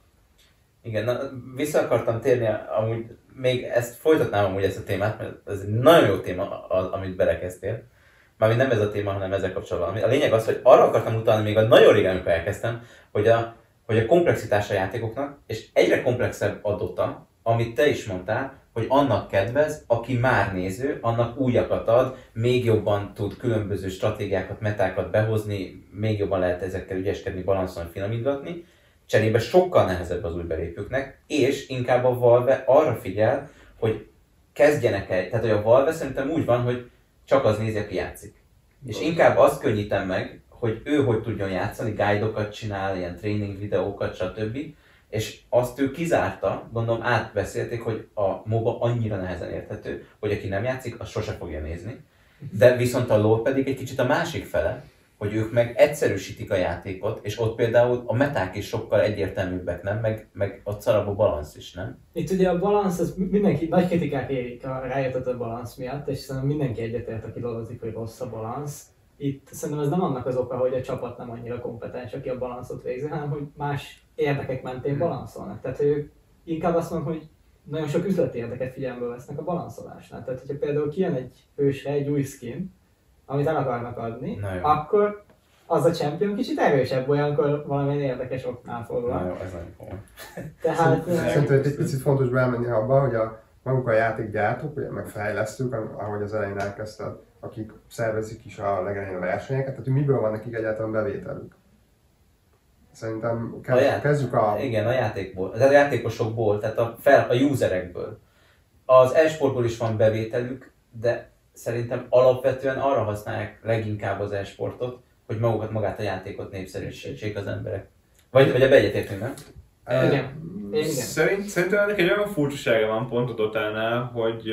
Igen, na, vissza akartam térni, amúgy még ezt folytatnám amúgy ezt a témát, mert ez egy nagyon jó téma, az, amit belekezdtél. Mármint nem ez a téma, hanem ezzel kapcsolatban. A lényeg az, hogy arra akartam utalni még a nagyon régen, amikor elkezdtem, hogy a, hogy a komplexitás a játékoknak, és egyre komplexebb adota, amit te is mondtál, hogy annak kedvez, aki már néző, annak újakat ad, még jobban tud különböző stratégiákat, metákat behozni, még jobban lehet ezekkel ügyeskedni, balanszolni, finomítgatni. Cserébe sokkal nehezebb az új belépőknek, és inkább a Valve arra figyel, hogy kezdjenek el, tehát hogy a Valve szerintem úgy van, hogy csak az nézi, aki játszik. És inkább azt könnyítem meg, hogy ő hogy tudjon játszani, guidokat csinál, ilyen tréning videókat, stb. És azt ő kizárta, gondolom átbeszélték, hogy a MOBA annyira nehezen érthető, hogy aki nem játszik, az sose fogja nézni. De viszont a LoL pedig egy kicsit a másik fele, hogy ők meg egyszerűsítik a játékot, és ott például a meták is sokkal egyértelműbbek, nem? Meg, meg ott szarabb a balansz is, nem? Itt ugye a balansz, az mindenki, nagy kritikák érik a rájöttet balansz miatt, és szerintem mindenki egyetért, aki dolgozik, hogy rossz a balansz. Itt szerintem ez nem annak az oka, hogy a csapat nem annyira kompetens, aki a balanszot végzi, hanem hogy más érdekek mentén balanszolnak. Tehát hogy ők inkább azt mondom, hogy nagyon sok üzleti érdeket figyelembe vesznek a balanszolásnál. Tehát, hogyha például kijön egy hősre egy új skin, amit el akarnak adni, akkor az a champion kicsit erősebb olyankor valamilyen érdekes oknál fogva. Na jó, ez nagyon komoly. (laughs) Tehát, Szerintem egy picit fontos bemenni abba, hogy a maguk a játékgyártók, ugye, meg fejlesztők, ahogy az elején elkezdted, akik szervezik is a legelején a versenyeket, tehát hogy miből van nekik egyáltalán bevételük. Szerintem A kezd, ját- kezdjük a... Igen, a játékból, tehát a játékosokból, tehát a, fel, a userekből. Az e-sportból is van bevételük, de szerintem alapvetően arra használják leginkább az e-sportot, hogy magukat, magát a játékot népszerűsítsék az emberek. Vagy, vagy a egyetértünk, nem? Igen. Igen. Szerint, szerintem ennek egy olyan furcsasága van pont a Dotánál, hogy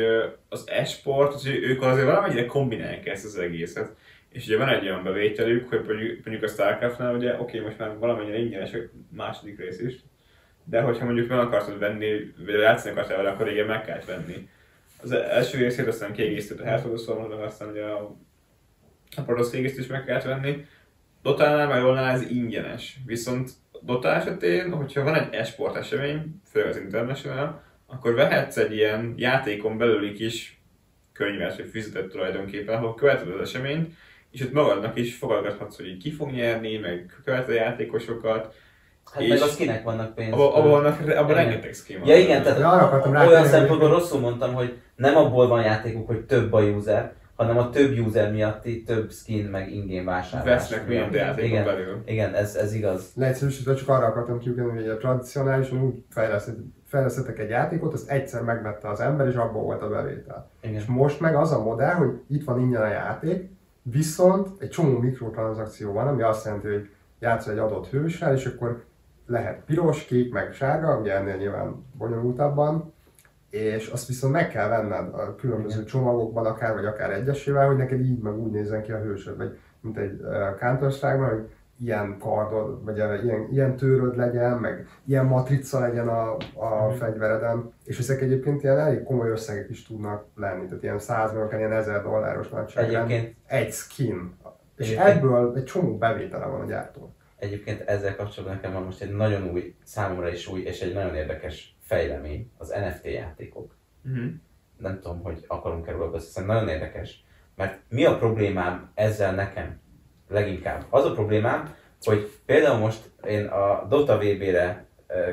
az e-sport, az, ő- ők azért valamennyire kombinálják ezt az egészet. És ugye van egy olyan bevételük, hogy mondjuk, mondjuk a Starcraftnál ugye, oké, most már valamennyire ingyenes a második rész is, de hogyha mondjuk meg akartad venni, vagy játszani akartál vele, akkor igen, meg kellett venni. Az első részét aztán kiegészített a the Storm-ot, aztán ugye a, a kiegészítést is meg kellett venni. Dotánál meg Lolnál ez ingyenes. Viszont Dota esetén, hogyha van egy esport esemény, főleg az International, akkor vehetsz egy ilyen játékon belüli kis könyvet, vagy fizetett tulajdonképpen, ahol követed az eseményt, és ott magadnak is fogadgathatsz, hogy ki fog nyerni, meg követed a játékosokat, Hát És- meg az kinek vannak pénz. abban abba vannak, abban rengeteg van. Ja igen, tehát arra olyan szempontból rosszul mondtam, hogy nem abból van játékuk, hogy több a user, hanem a több user miatti több skin meg ingame vásárlás. Vesznek mindent a játékon igen, belül. igen, ez, ez igaz. Leegyszerűsítve csak arra akartam kiugrani, hogy a tradicionálisan úgy fejlesztett, fejlesztettek egy játékot, azt egyszer megvette az ember, és abból volt a bevétel. Igen. És most meg az a modell, hogy itt van ingyen a játék, viszont egy csomó mikrotranszakció van, ami azt jelenti, hogy játszol egy adott hőssel, és akkor lehet piros, kék, meg sárga, ugye ennél nyilván bonyolultabban, és azt viszont meg kell venned a különböző csomagokban, akár vagy akár egyesével, hogy neked így meg úgy nézzen ki a hősöd, vagy mint egy uh, counter hogy ilyen kardod, vagy ilyen, ilyen tőröd legyen, meg ilyen matrica legyen a, a Mhm. fegyvereden, és ezek egyébként ilyen elég komoly összegek is tudnak lenni, tehát ilyen 100 vagy akár ilyen 1000 dolláros nagyságrend. Egy skin. És Egyébként- ebből egy csomó bevétele van a gyártónak. egyébként ezzel kapcsolatban nekem van most egy nagyon új, számomra is új, és egy nagyon érdekes fejlemény, az NFT játékok. Uh-huh. nem tudom, hogy akarunk erről beszélni, nagyon érdekes. Mert mi a problémám ezzel nekem leginkább? Az a problémám, hogy például most én a Dota VB-re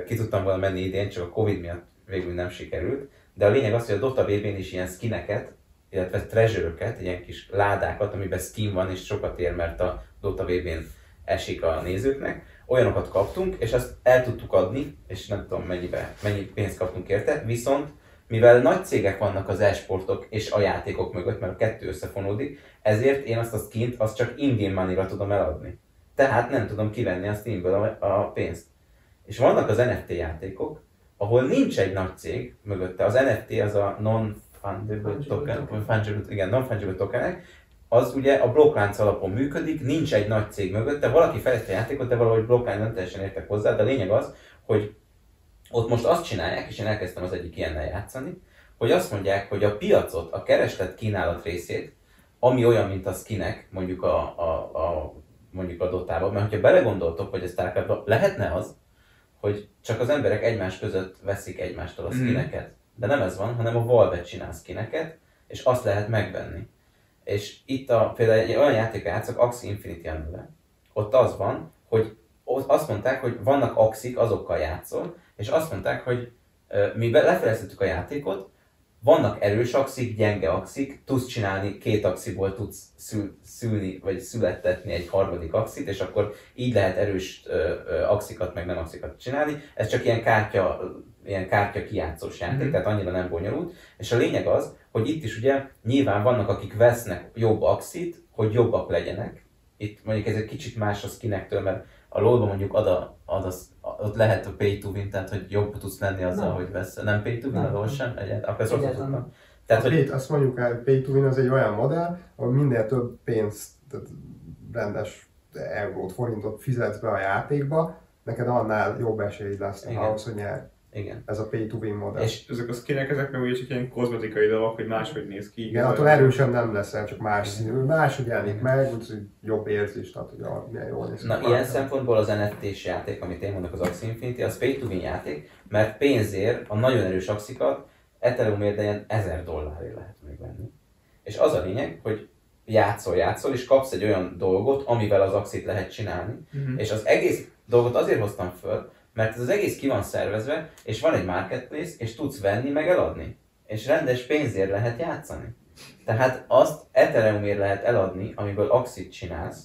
ki tudtam volna menni idén, csak a Covid miatt végül nem sikerült, de a lényeg az, hogy a Dota VB-n is ilyen skineket, illetve treasure ilyen kis ládákat, amiben skin van és sokat ér, mert a Dota VB-n esik a nézőknek, olyanokat kaptunk, és ezt el tudtuk adni, és nem tudom mennyibe, mennyi pénzt kaptunk érte, viszont mivel nagy cégek vannak az e-sportok és a játékok mögött, mert a kettő összefonódik, ezért én azt a skint azt csak in-game money-ra tudom eladni. Tehát nem tudom kivenni a Steamből a, a pénzt. És vannak az NFT játékok, ahol nincs egy nagy cég mögötte. Az NFT az a non-fungible Fungible token, token. igen, non-fungible tokenek, az ugye a blokklánc alapon működik, nincs egy nagy cég mögötte, valaki fejleszti a játékot, de valahogy blokklánc nem teljesen értek hozzá, de a lényeg az, hogy ott most azt csinálják, és én elkezdtem az egyik ilyennel játszani, hogy azt mondják, hogy a piacot, a kereslet kínálat részét, ami olyan, mint a skinek, mondjuk a, a, a mondjuk a dotában, mert hogyha belegondoltok, hogy a starcraft lehetne az, hogy csak az emberek egymás között veszik egymástól a Mhm. skineket. De nem ez van, hanem a Valve csinál skineket, és azt lehet megvenni. És itt a, például egy olyan játéka játszok, Axie Infinity a neve. Ott az van, hogy ott azt mondták, hogy vannak axik, azokkal játszol, és azt mondták, hogy mi lefejlesztettük a játékot, vannak erős axik, gyenge axik, tudsz csinálni, két axiból tudsz szül, szülni, vagy születtetni egy harmadik axit, és akkor így lehet erős ö, ö, axikat, meg nem axikat csinálni. Ez csak ilyen kártya, ilyen kártya kijátszós játék, Mhm. tehát annyira nem bonyolult. És a lényeg az, hogy itt is ugye nyilván vannak, akik vesznek jobb axit, hogy jobbak legyenek. Itt mondjuk ez egy kicsit más a skinektől, mert a lol mondjuk ad, a, ad az, ott lehet a pay to win, tehát hogy jobb tudsz lenni azzal, Nem. hogy vesz. Nem pay to win a LOL sem? Egyet, akkor ezt. Tehát, a hogy pay, azt mondjuk el, pay to win az egy olyan modell, ahol minél több pénzt, tehát rendes eurót, forintot fizetsz be a játékba, neked annál jobb esélyed lesz Igen. ahhoz, hogy nyer. Igen. Ez a pay to win modell. És Ezek a skinek, ezek meg ugye csak ilyen kozmetikai dolgok, hogy máshogy néz ki. Igen, attól erősen nem leszel, csak más színű, máshogy jelenik meg, úgyhogy jobb érzést ad, hogy a, milyen jól néz ki. Na, ilyen szempontból az NFT-s játék, amit én mondok, az Axie Infinity, az pay to win játék, mert pénzért a nagyon erős axikat Ethereumért de ilyen 1000 dollárért lehet megvenni. És az a lényeg, hogy játszol, játszol, és kapsz egy olyan dolgot, amivel az axit lehet csinálni, Mhm. És az egész dolgot azért hoztam föl, mert ez az egész ki van szervezve, és van egy marketplace, és tudsz venni, meg eladni. És rendes pénzért lehet játszani. Tehát azt Ethereumért lehet eladni, amiből Axit csinálsz,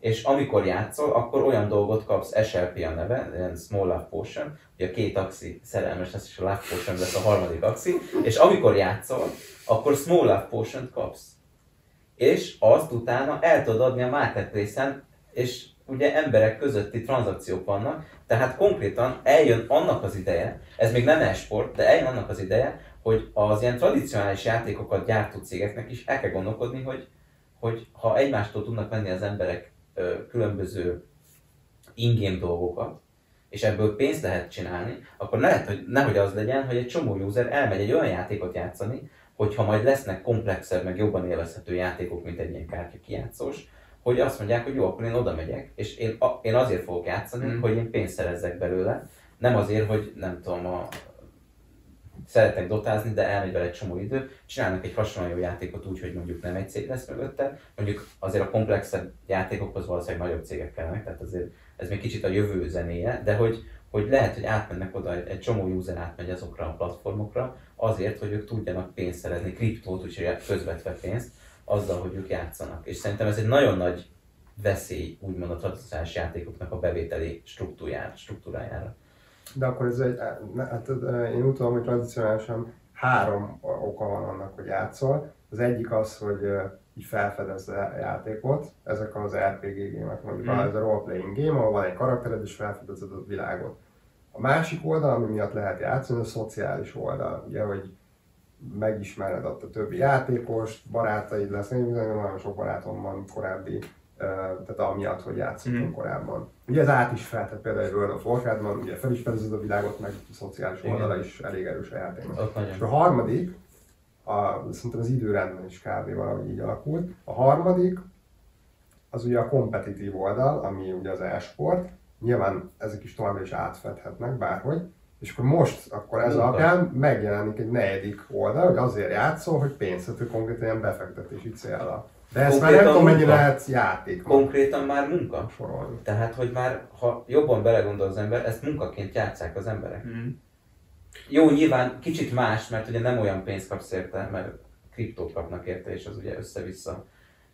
és amikor játszol, akkor olyan dolgot kapsz, SLP a neve, ilyen Small Love Potion, hogy a két axi szerelmes lesz, és a Love Potion lesz a harmadik axi, és amikor játszol, akkor Small Love Potion-t kapsz. És azt utána el tudod adni a marketplace-en, és ugye emberek közötti tranzakciók vannak, tehát konkrétan eljön annak az ideje, ez még nem e-sport, de eljön annak az ideje, hogy az ilyen tradicionális játékokat gyártó cégeknek is el kell gondolkodni, hogy, hogy ha egymástól tudnak venni az emberek ö, különböző ingame dolgokat, és ebből pénzt lehet csinálni, akkor lehet, hogy nehogy az legyen, hogy egy csomó user elmegy egy olyan játékot játszani, hogyha majd lesznek komplexebb, meg jobban élvezhető játékok, mint egy ilyen kártya kijátszós, hogy azt mondják, hogy jó, akkor én oda megyek, és én, a, én azért fogok játszani, Mm. hogy én pénzt szerezzek belőle, nem azért, hogy nem tudom, a, szeretek dotázni, de elmegy vele egy csomó idő, csinálnak egy hasonló jó játékot úgy, hogy mondjuk nem egy cég lesz mögötte, mondjuk azért a komplexebb játékokhoz valószínűleg nagyobb cégek kellenek, tehát azért ez még kicsit a jövő zenéje, de hogy, hogy lehet, hogy átmennek oda, egy, egy csomó user átmegy azokra a platformokra, azért, hogy ők tudjanak pénzt szerezni, kriptót, úgyhogy közvetve pénzt, azzal, hogy ők játszanak. És szerintem ez egy nagyon nagy veszély, úgymond a tradicionális játékoknak a bevételi struktúrájára. struktúrájára. De akkor ez egy, hát én úgy tudom, hogy tradicionálisan három oka van annak, hogy játszol. Az egyik az, hogy így felfedezd a játékot, ezek az RPG gémek, mondjuk mm. ez a role-playing game, ahol van egy karaktered és felfedezed a világot. A másik oldal, ami miatt lehet játszani, a szociális oldal, ugye, hogy megismered ott a többi játékost, barátaid lesznek, én nagyon sok barátom van korábbi tehát amiatt, hogy játszottunk Mhm. korábban. Ugye ez át is fel, tehát például egy World of Warcraft-ban, ugye felismerezed a világot, meg a szociális oldala is elég erős a játéknak. És a harmadik, a, szerintem az időrendben is kb. valahogy így alakult. A harmadik, az ugye a kompetitív oldal, ami ugye az e-sport. Nyilván ezek is továbbra is átfedhetnek bárhogy. És akkor most, akkor ez Munka. alapján megjelenik egy negyedik oldal, hogy azért játszol, hogy pénzt konkrétan ilyen befektetési célra. De ezt már nem tudom, mennyire lehet játék Konkrétan már munka. sorolni. Tehát, hogy már, ha jobban belegondol az ember, ezt munkaként játszák az emberek. Mhm. Jó, nyilván kicsit más, mert ugye nem olyan pénzt kapsz érte, mert kriptót kapnak érte, és az ugye össze-vissza.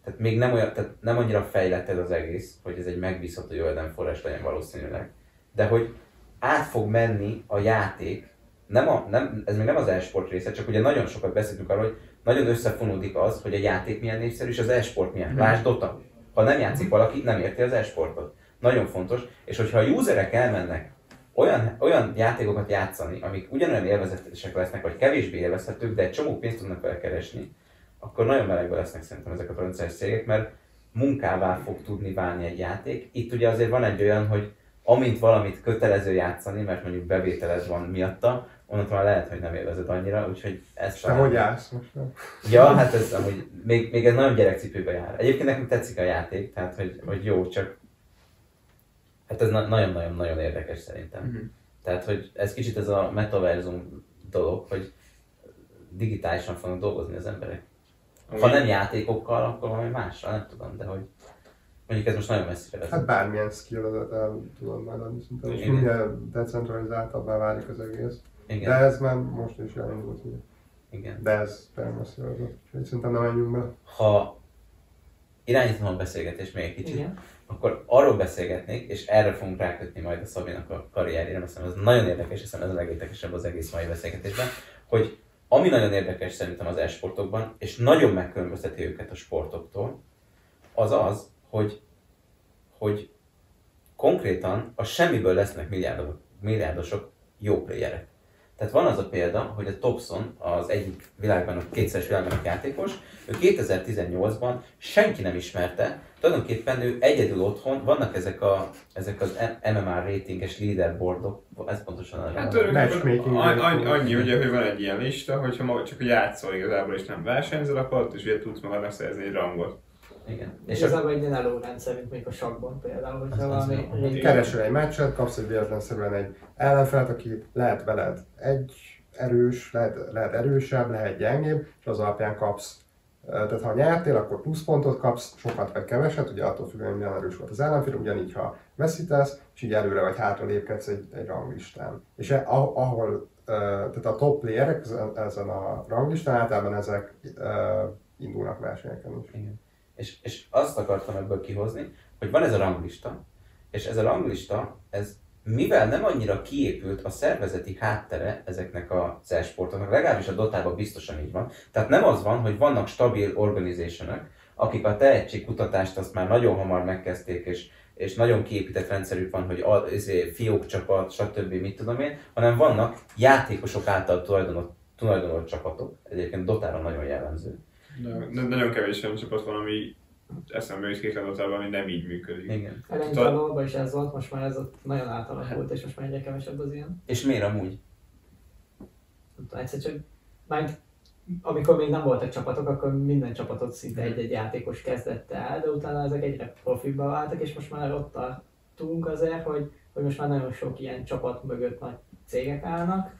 Tehát még nem, olyan, tehát nem annyira fejlett ez az egész, hogy ez egy megbízható jövedelemforrás legyen valószínűleg. De hogy át fog menni a játék, nem a, nem, ez még nem az e-sport része, csak ugye nagyon sokat beszéltünk arról, hogy nagyon összefonódik az, hogy a játék milyen népszerű, és az e-sport milyen. Lásd Dota. Ha nem játszik valaki, nem érti az e-sportot. Nagyon fontos. És hogyha a userek elmennek olyan, olyan játékokat játszani, amik ugyanolyan élvezetesek lesznek, vagy kevésbé élvezhetők, de egy csomó pénzt tudnak vele keresni, akkor nagyon melegbe lesznek szerintem ezek a transzciális cégek, mert munkává fog tudni válni egy játék. Itt ugye azért van egy olyan, hogy amint valamit kötelező játszani, mert mondjuk bevételed van miatta, onnantól már lehet, hogy nem élvezed annyira, úgyhogy ez Te hogy állsz most? Nem? Ja, hát ez amúgy, még, még ez nagyon gyerekcipőbe jár. Egyébként nekem tetszik a játék, tehát hogy, hogy jó, csak hát ez na- nagyon-nagyon-nagyon érdekes szerintem. Mhm. Tehát, hogy ez kicsit ez a metaverzum dolog, hogy digitálisan fognak dolgozni az emberek. Ha nem játékokkal, akkor valami mással, nem tudom, de hogy mondjuk ez most nagyon messzire vezet. Hát bármilyen skill el tudod majd adni szerintem, és Igen. minél decentralizáltabbá válik az egész. De Igen, ez már most is elindult, ugye. igen. De ez természetesen, úgyhogy szerintem nem menjünk be. Ha irányítanom a beszélgetést még egy kicsit, Igen. akkor arról beszélgetnék, és erre fogunk rákötni majd a Szabinak a karrierjére, mert ez nagyon érdekes, hiszen ez a legérdekesebb az egész mai beszélgetésben, hogy ami nagyon érdekes szerintem az e-sportokban, és nagyon megkülönbözteti őket a sportoktól, az az, hogy, hogy konkrétan a semmiből lesznek milliárdosok, milliárdosok jó playerek. Tehát van az a példa, hogy a Topson az egyik világban, kétszeres világban játékos, ő 2018-ban senki nem ismerte, tulajdonképpen ő egyedül otthon, vannak ezek, a, ezek az MMR ratinges leaderboardok, ez pontosan a Hát Matchmaking. an- annyi, annyi ugye, hogy van egy ilyen lista, hogyha maga csak játszol igazából és nem versenyzel, akkor ott is ugye tudsz magadnak szerezni egy rangot. Igen. És igazából egy ilyen előrendszer, mint mondjuk a sakban például, hogyha valami régi- Keresel egy meccset, kapsz egy véletlenszerűen egy ellenfelet, aki lehet veled egy erős, lehet, lehet erősebb, lehet gyengébb, és az alapján kapsz. Tehát ha nyertél, akkor plusz pontot kapsz, sokat vagy keveset, ugye attól függően, hogy milyen erős volt az ellenfél, ugyanígy ha veszítesz, és így előre vagy hátra lépkedsz egy, egy ranglistán. És e- ah- ahol, tehát a top playerek ezen- a ranglistán általában ezek indulnak versenyeken is. igen. És, és azt akartam ebből kihozni, hogy van ez a ranglista, és ez a ranglista, ez mivel nem annyira kiépült a szervezeti háttere ezeknek a e-sportoknak, legalábbis a Dotában biztosan így van. Tehát nem az van, hogy vannak stabil organizationok, akik a tehetségkutatást azt már nagyon hamar megkezdték, és, és nagyon kiépített rendszerük van, hogy a, izé, fiók csapat, stb. mit tudom én, hanem vannak játékosok által tulajdonolt, tulajdonolt csapatok. Egyébként Dotára nagyon jellemző. De, de nagyon kevés olyan csapat van, ami eszembe is kéklandotában, ami nem így működik. Igen. Eleinte is ez volt, most már ez ott nagyon átalakult, és most már egyre kevesebb az ilyen. És miért amúgy? Nem tudom, Egyszer csak, már amikor még nem voltak csapatok, akkor minden csapatot szinte egy-egy játékos kezdett el, de utána ezek egyre profibbá váltak, és most már ott tartunk azért, hogy, hogy most már nagyon sok ilyen csapat mögött nagy cégek állnak,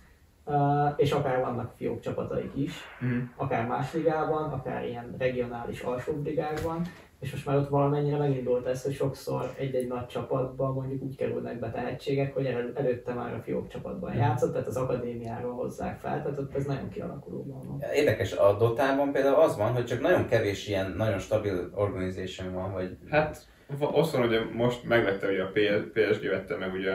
és akár vannak fiók csapataik is, Mhm. akár más ligában, akár ilyen regionális alsóbb ligákban, és most már ott valamennyire megindult ez, hogy sokszor egy-egy nagy csapatban mondjuk úgy kerülnek be tehetségek, hogy el, előtte már a fiók csapatban játszott, tehát az akadémiáról hozzák fel, tehát ott ez nagyon kialakulóban van. Érdekes, a Dotában például az van, hogy csak nagyon kevés ilyen nagyon stabil organization van, vagy Hát azt van, hogy most megvette ugye a PSG vette meg ugye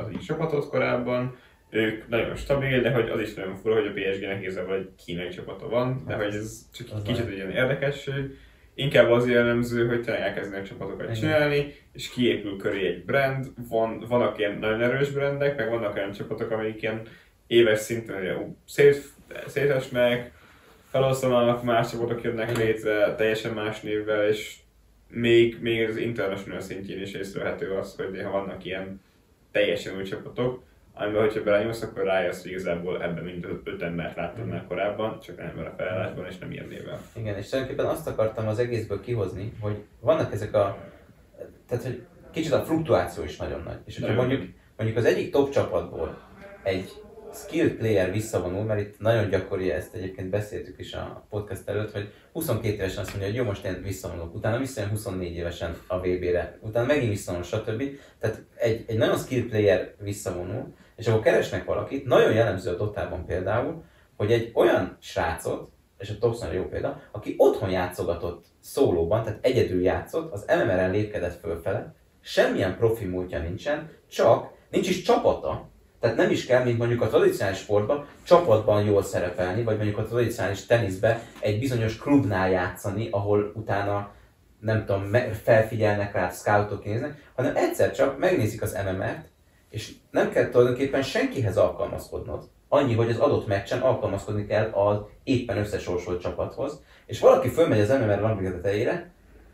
az így csapatot korábban, ők nagyon stabil, de hogy az is nagyon fura, hogy a PSG-nek igazából egy kínai csapata van, de Hát hogy ez csak egy kicsit egy ilyen érdekesség. Inkább az jellemző, hogy tényleg elkezdenek csapatokat Igen. csinálni, és kiépül köré egy brand, van, vannak ilyen nagyon erős brandek, meg vannak olyan csapatok, amelyik ilyen éves szinten szétesnek, feloszlanak, más csapatok jönnek létre, teljesen más névvel, és még, még az international szintjén is észrevehető az, hogy néha vannak ilyen teljesen új csapatok, amiben, hogyha belenyúlsz, akkor rájössz, hogy igazából ebben mind öt embert láttam már korábban, csak nem a felállásban és nem ilyen néven. Igen, és tulajdonképpen azt akartam az egészből kihozni, hogy vannak ezek a... Tehát, hogy kicsit a fluktuáció is nagyon nagy. És hogyha mondjuk, mondjuk az egyik top csapatból egy skilled player visszavonul, mert itt nagyon gyakori ezt egyébként beszéltük is a podcast előtt, hogy 22 évesen azt mondja, hogy jó, most én visszavonulok, utána visszajön 24 évesen a VB-re, utána megint visszavonul, stb. Tehát egy, egy nagyon skilled player visszavonul, és akkor keresnek valakit, nagyon jellemző a Dotában például, hogy egy olyan srácot, és a Thompson jó példa, aki otthon játszogatott szólóban, tehát egyedül játszott, az MMR-en lépkedett fölfele, semmilyen profi múltja nincsen, csak nincs is csapata, tehát nem is kell, mint mondjuk a tradicionális sportban, csapatban jól szerepelni, vagy mondjuk a tradicionális teniszbe egy bizonyos klubnál játszani, ahol utána nem tudom, felfigyelnek rá, scoutok néznek, hanem egyszer csak megnézik az MMR-t, és nem kell tulajdonképpen senkihez alkalmazkodnod. Annyi, hogy az adott meccsen alkalmazkodni kell az éppen összesorsolt csapathoz, és valaki fölmegy az MMR ranglista tetejére,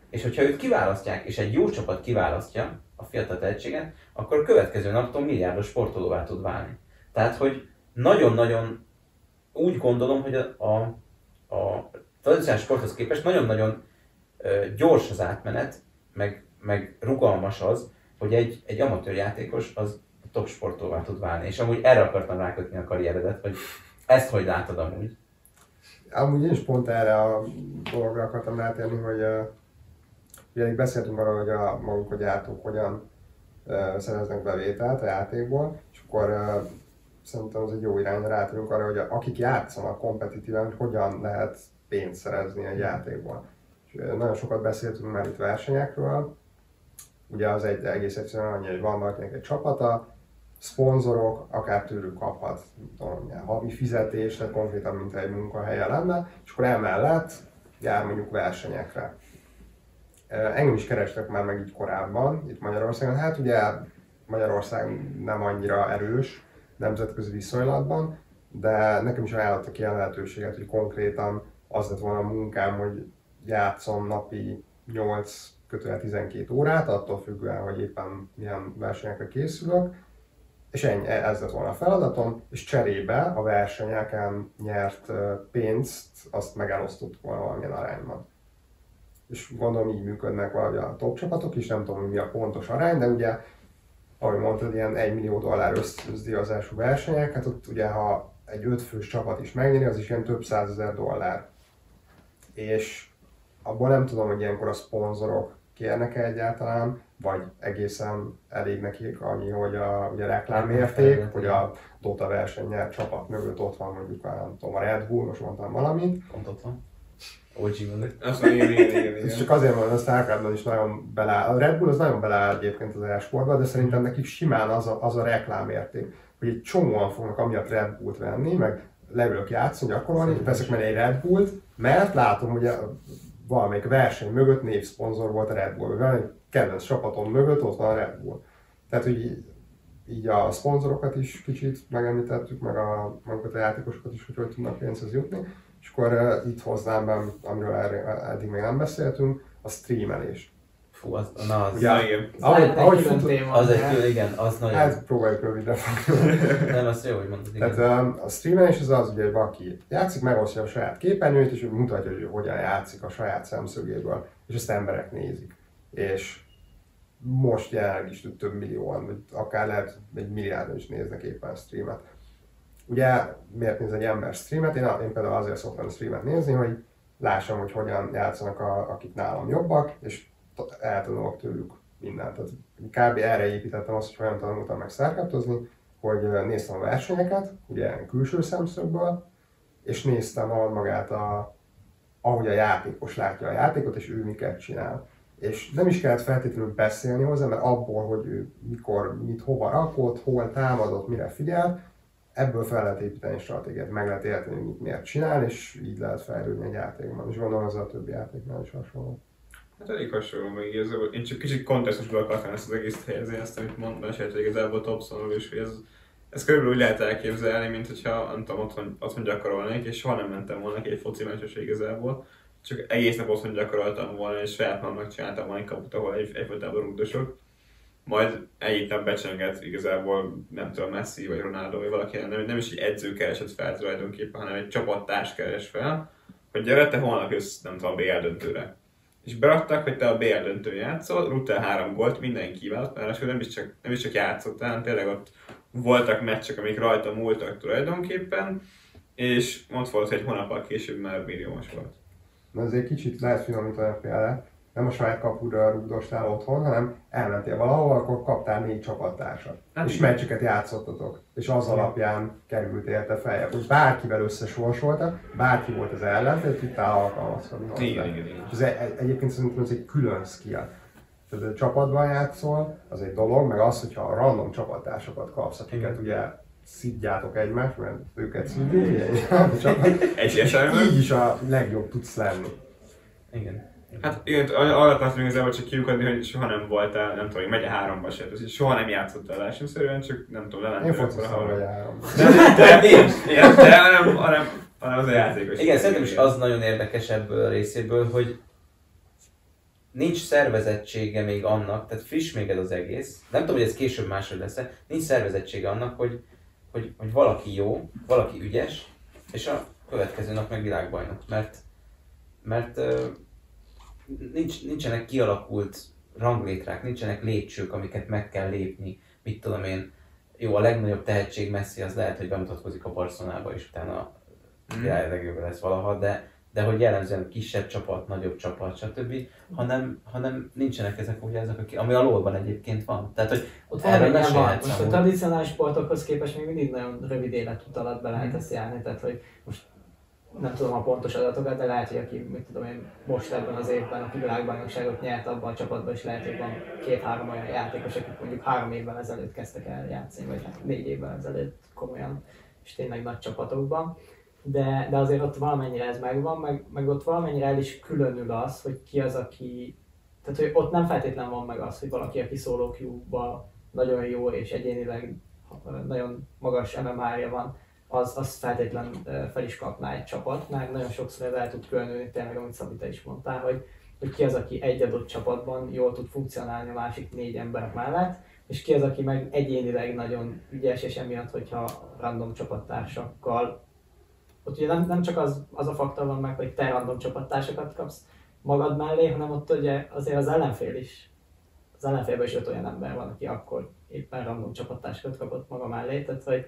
és hogyha őt kiválasztják, és egy jó csapat kiválasztja a fiatal tehetséget, akkor a következő naptól milliárdos sportolóvá tud válni. Tehát, hogy nagyon-nagyon úgy gondolom, hogy a, a, a tradicionális sporthoz képest nagyon-nagyon gyors az átmenet, meg, meg rugalmas az, hogy egy, egy amatőr játékos az top sportolóvá tud válni. És amúgy erre akartam rákötni a karrieredet, hogy ezt hogy látod amúgy? Amúgy én is pont erre a dologra akartam rátérni, hogy uh, ugye beszéltünk arról, hogy a maguk a gyártók hogyan uh, szereznek bevételt a játékból, és akkor uh, szerintem az egy jó irányra rátérünk arra, hogy a, akik játszanak kompetitíven, hogy hogyan lehet pénzt szerezni egy játékból. És, nagyon sokat beszéltünk már itt versenyekről, ugye az egy egész egyszerűen annyi, hogy van valakinek egy csapata, szponzorok, akár tőlük kaphat tudom, havi fizetést, konkrétan, mint egy munkahelye lenne, és akkor emellett jár mondjuk versenyekre. Engem is kerestek már meg így korábban, itt Magyarországon. Hát ugye Magyarország nem annyira erős nemzetközi viszonylatban, de nekem is ajánlottak ilyen lehetőséget, hogy konkrétan az lett volna a munkám, hogy játszom napi 8 kötően 12 órát, attól függően, hogy éppen milyen versenyekre készülök, és ennyi, ez lett volna a feladatom, és cserébe a versenyeken nyert pénzt, azt megelosztottuk volna valamilyen arányban. És gondolom így működnek valahogy a top csapatok is, nem tudom, mi a pontos arány, de ugye, ahogy mondtad, ilyen 1 millió dollár összdíjazású versenyek, hát ott ugye, ha egy ötfős csapat is megnyeri, az is ilyen több százezer dollár. És abból nem tudom, hogy ilyenkor a szponzorok kérnek-e egyáltalán, vagy egészen elég nekik annyi, hogy a ugye reklámérték, hogy a Dota versennyel csapat mögött ott van mondjuk a, nem tudom, a Red Bull, most mondtam valamit, Pont ott van. OG mondja, igen, igen, csak azért van, hogy a Starcraftban is nagyon beleáll. A Red Bull az nagyon beleáll egyébként az e-sportba, de szerintem nekik simán az a, az a reklámérték, hogy egy csomóan fognak amiatt Red Bullt venni, meg leülök játszani, gyakorolni, veszek meg egy Red Bullt, mert látom, hogy a, valamelyik verseny mögött névszponzor volt a Red Bull, vagy valami kedvenc csapatom mögött ott van a Red Bull. Tehát, hogy így, így a szponzorokat is kicsit megemlítettük, meg a, magukat a játékosokat is, hogy hogy tudnak pénzhez jutni. És akkor uh, itt hoznám be, amiről eddig még nem beszéltünk, a streamelés. Fú, az, na az, Ja, igen. ahogy, Lehet egy ahogy külön fut, téma, az egy külön, igen, az nagyon. hát próbáljuk rövidre fogni. (laughs) Nem, az jó, hogy mondod, igen. Tehát um, a streamelés az az, ugye, hogy valaki játszik, megosztja a saját képernyőt, és mutatja, hogy hogyan játszik a saját szemszögéből, és ezt emberek nézik. És most jelenleg is több millióan, vagy akár lehet egy milliárdan is néznek éppen streamet. Ugye miért néz egy ember streamet? Én, én például azért szoktam streamet nézni, hogy lássam, hogy hogyan játszanak a, akik nálam jobbak, és eltanulok tőlük mindent. Tehát kb. erre építettem azt, hogy hogyan tanultam meg szerkaptozni, hogy néztem a versenyeket, ugye külső szemszögből, és néztem a magát a, ahogy a játékos látja a játékot, és ő miket csinál. És nem is kellett feltétlenül beszélni hozzá, mert abból, hogy ő mikor, mit hova rakott, hol támadott, mire figyelt, ebből fel lehet építeni stratégiát, meg lehet érteni, mit miért csinál, és így lehet fejlődni egy játékban. És gondolom ez a többi játéknál is hasonló. Hát elég hasonló meg igazából. Én csak kicsit kontextusba akartam ezt az egész helyezni, azt, amit mond, mesélt, hogy igazából Thompsonról is, hogy ez, ez körülbelül úgy lehet elképzelni, mint hogyha nem tudom, otthon, otthon gyakorolnék, és soha nem mentem volna ki egy foci meccsesre igazából. Csak egész nap otthon gyakoroltam volna, és saját magamnak csináltam volna egy kaput, ahol egy, egyfolytában rúdosok. Majd egyik nap becsengett igazából, nem tudom, Messi vagy Ronaldo, vagy valaki, nem, nem is egy edző keresett fel tulajdonképpen, hanem egy csapattárs keres fel, hogy gyere, te holnap jössz, nem tudom, a BL döntőre. És beadtak, hogy te a BL döntőn játszol, rúgtál három gólt, minden kívánt, mert nem is csak, nem is csak játszottál, hanem tényleg ott voltak meccsek, amik rajta múltak tulajdonképpen, és ott volt, hogy egy hónappal később már milliómos volt. Na azért kicsit lehet finomítani a példát. Nem a saját kapudra rúgdostál otthon, hanem elmentél valahol, akkor kaptál négy csapattársat. Hát és igen. meccseket játszottatok. És az alapján kerültél te feljebb. Hogy bárkivel összesorsoltak, bárki volt az ellentét, tudtál alkalmazkodni hozzá. Igen, igen, igen. Ez egy, egyébként szerintem ez egy külön skill. Tehát a csapatban játszol, az egy dolog, meg az, hogyha a random csapattársakat kapsz, akiket ugye szidjátok egymást, mert őket a (laughs) csapat, Egy esetben. így is a legjobb tudsz lenni. Igen. Hát igen, arra akartam igazából csak kiukadni, hogy soha nem voltál, nem tudom, megy a háromba se, tehát soha nem játszottál versenyszerűen, csak nem tudom, Én lementél fociztam, hogy járom. De, de, igen, de hanem, hanem, hanem az a játékos. Igen, szerintem is az nagyon érdekes ebből a részéből, hogy nincs szervezettsége még annak, tehát friss még ez az egész, nem tudom, hogy ez később máshogy lesz nincs szervezettsége annak, hogy, hogy, hogy valaki jó, valaki ügyes, és a következő nap meg világbajnok, mert, mert nincs, nincsenek kialakult ranglétrák, nincsenek lépcsők, amiket meg kell lépni, mit tudom én, jó, a legnagyobb tehetség Messi az lehet, hogy bemutatkozik a Barcelonába, és utána Mm. világ legjobb lesz valaha, de, de hogy jellemzően kisebb csapat, nagyobb csapat, stb., hanem, hanem nincsenek ezek ugye ezek, ami a lóban egyébként van. Tehát, hogy Ott Erről van, van. Most a tradicionális sportokhoz képest még mindig nagyon rövid életút alatt be lehet ezt járni, tehát hogy most nem tudom a pontos adatokat, de lehet, hogy aki, mit tudom én, most ebben az évben, aki világbajnokságot nyert abban a csapatban, és lehet, hogy van két-három olyan játékos, akik mondjuk három évvel ezelőtt kezdtek el játszani, vagy hát négy évvel ezelőtt komolyan, és tényleg nagy csapatokban. De, de azért ott valamennyire ez megvan, meg, meg ott valamennyire el is különül az, hogy ki az, aki... Tehát, hogy ott nem feltétlen van meg az, hogy valaki, aki queue nagyon jó és egyénileg nagyon magas MMR-ja van, az, az feltétlen fel is kapná egy csapat, mert nagyon sokszor ez el tud különülni, tényleg, amit Szabi te is mondtál, hogy, hogy ki az, aki egy adott csapatban jól tud funkcionálni a másik négy ember mellett, és ki az, aki meg egyénileg nagyon ügyes, és emiatt, hogyha random csapattársakkal, ott ugye nem, nem csak az, az a faktor van meg, hogy te random csapattársakat kapsz magad mellé, hanem ott ugye azért az ellenfél is, az ellenfélben is öt olyan ember van, aki akkor éppen random csapattársakat kapott maga mellé, tehát hogy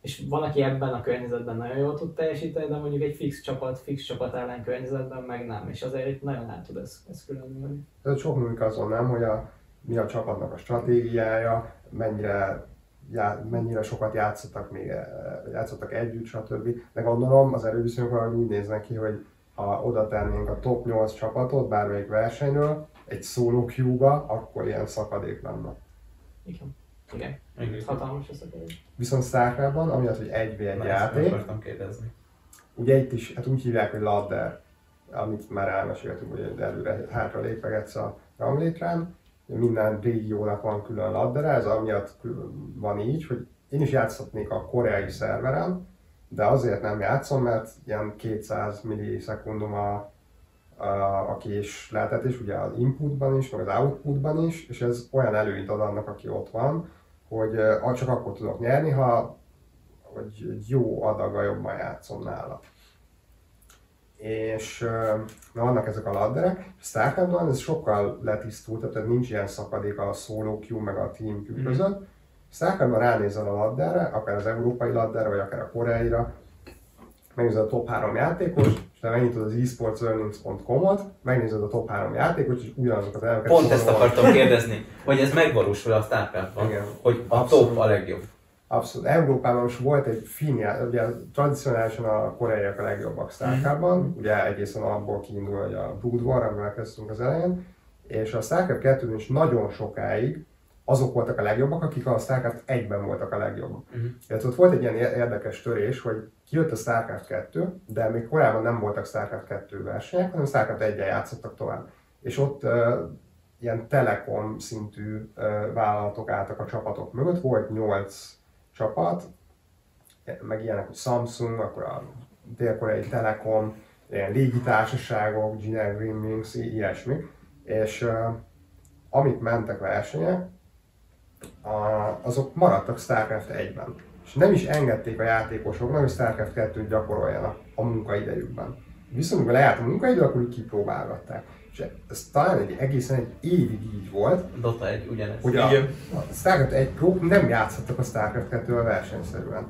és van, aki ebben a környezetben nagyon jól tud teljesíteni, de mondjuk egy fix csapat, fix csapat ellen környezetben meg nem, és azért itt nagyon el tud ez, ez különülni. Ez sok múlik azon nem, hogy a, mi a csapatnak a stratégiája, mennyire, já, mennyire sokat játszottak még, eh, játszottak együtt, stb. De gondolom az erőviszonyok valahogy úgy néznek ki, hogy ha oda tennénk a top 8 csapatot bármelyik versenyről, egy solo queue-ba, akkor ilyen szakadék lenne. Igen. Igen. Igen. Hatalmas a kérdés. Viszont Starcraftban, amiatt, hogy 1v1 Na, ezt meg játék, akartam kérdezni. ugye itt is, hát úgy hívják, hogy ladder, amit már elmeséltünk, hogy előre hátra lépegetsz a ranglétrán, minden régiónak van külön ez amiatt van így, hogy én is játszhatnék a koreai szerveren, de azért nem játszom, mert ilyen 200 millisekundum a, a, a késleltetés, ugye az inputban is, meg az outputban is, és ez olyan előnyt ad annak, aki ott van, hogy csak akkor tudok nyerni, ha hogy jó adaggal jobban játszom nála. És na, vannak ezek a ladderek, és Starcraftban ez sokkal letisztult, tehát nincs ilyen szakadék a solo queue meg a team queue között. Starcraftban ránézel a ladderre, akár az európai ladderre, vagy akár a koreaira, megnézed a top 3 játékos, és te megnyitod az esportsearnings.com-ot, megnézed a top 3 játékos, és ugyanazok az elveket Pont ezt akartam (laughs) kérdezni, hogy ez megvalósul a Starcraftban, Igen. hogy a Abszolút. top a legjobb. Abszolút. Európában most volt egy finn já- ugye tradicionálisan a koreaiak a legjobbak Starcraftban, ugye egészen abból kiindul, hogy a Brood War, amivel kezdtünk az elején, és a Starcraft 2 is nagyon sokáig azok voltak a legjobbak, akik a Starcraft 1-ben voltak a legjobbak. Mhm. Uh-huh. ott volt egy ilyen ér- érdekes törés, hogy kijött a Starcraft 2, de még korábban nem voltak Starcraft 2 versenyek, hanem Starcraft 1 játszottak tovább. És ott uh, ilyen telekom szintű uh, vállalatok álltak a csapatok mögött, volt 8 csapat, meg ilyenek, hogy Samsung, akkor a dél-koreai Telekom, ilyen légitársaságok, Gina Green Wings, ilyesmi. És uh, amik mentek versenyek, a, azok maradtak StarCraft 1-ben. És nem is engedték a játékosoknak, hogy StarCraft 2-t gyakoroljanak a munkaidejükben. Viszont amikor lejárt a munkaidő, akkor úgy kipróbálgatták. És ez talán egy egészen egy évig így volt, Dota egy ugyanez. hogy a, Igen. a StarCraft 1 pro nem játszottak a StarCraft 2-vel versenyszerűen.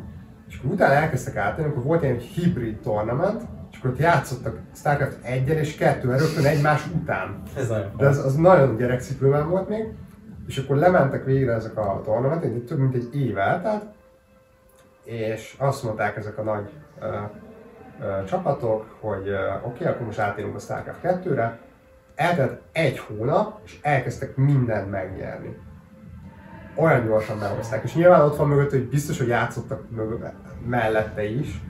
És akkor utána elkezdtek áttenni, akkor volt ilyen hibrid tournament, és akkor ott játszottak StarCraft 1 és 2 rögtön egymás után. Ez nagyon De az, az nagyon gyerekcipőben volt még, és akkor lementek végre ezek a tornamentek, de több mint egy év eltelt, és azt mondták ezek a nagy ö, ö, csapatok, hogy ö, oké, okay, akkor most átérünk a StarCraft 2-re, eltelt egy hónap, és elkezdtek mindent megnyerni. Olyan gyorsan behozták, és nyilván ott van mögött, hogy biztos, hogy játszottak mögött, mellette is,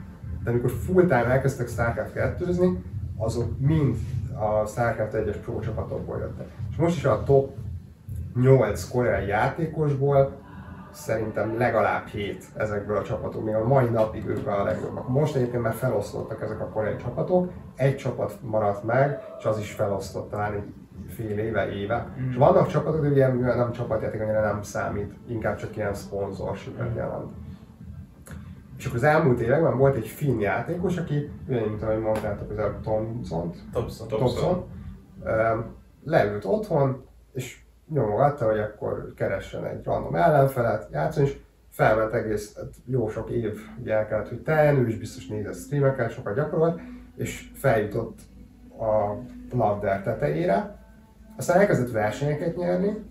de amikor full time elkezdtek StarCraft 2 azok mind a StarCraft 1-es pro csapatokból jöttek. És most is a top 8 koreai játékosból szerintem legalább 7 ezekből a csapatokból, még a mai napig ők a legjobbak. Most egyébként már feloszlottak ezek a koreai csapatok, egy csapat maradt meg, és az is felosztott talán egy fél éve, éve. Mm. És vannak csapatok, de ugye mivel nem csapatjáték, annyira nem számít, inkább csak ilyen szponzorshipet jelent. És akkor az elmúlt években volt egy finn játékos, aki, ugye, mint ahogy mondtátok, az a Thompson, Thompson. Thompson, ö, leült otthon, és nyomogatta, hogy akkor keressen egy random ellenfelet, játszon, és felment egész, hát jó sok év ugye el kellett, hogy teljen, ő is biztos nézett streameket, sokat gyakorolt, és feljutott a labder tetejére, aztán elkezdett versenyeket nyerni,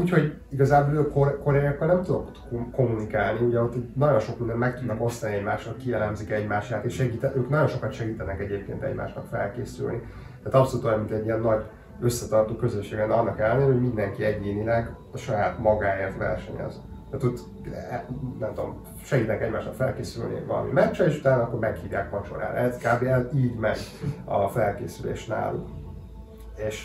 úgyhogy igazából ő kor- koreaiakkal nem tudott kom- kommunikálni, ugye ott nagyon sok mindent meg tudnak osztani egymással, kielemzik egymását, és segít, ők nagyon sokat segítenek egyébként egymásnak felkészülni. Tehát abszolút olyan, mint egy ilyen nagy összetartó közösségen, annak ellenére, hogy mindenki egyénileg a saját magáért versenyez. Tehát ott, eh, nem tudom, segítenek egymásnak felkészülni valami meccsre, és utána akkor meghívják vacsorára. Ez kb. el- így megy a felkészülés náluk. És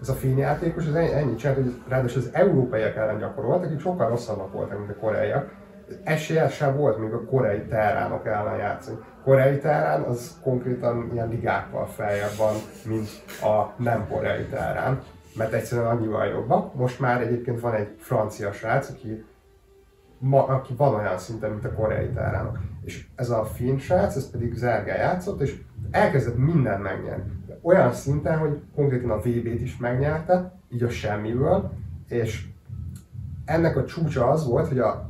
ez a finn játékos az ennyi- csinált, hogy ráadásul az európaiak ellen gyakorolt, akik sokkal rosszabbak voltak, mint a koreaiak. Esélye sem volt még a koreai terránok ellen játszani. Koreai terrán az konkrétan ilyen ligákkal feljebb van, mint a nem koreai terrán, mert egyszerűen annyival jobbak. Most már egyébként van egy francia srác, aki ma, aki van olyan szinten, mint a koreai terránok. És ez a finn srác, ez pedig Zergel játszott, és elkezdett mindent megnyerni. Olyan szinten, hogy konkrétan a VB-t is megnyerte, így a semmiből, és ennek a csúcsa az volt, hogy a,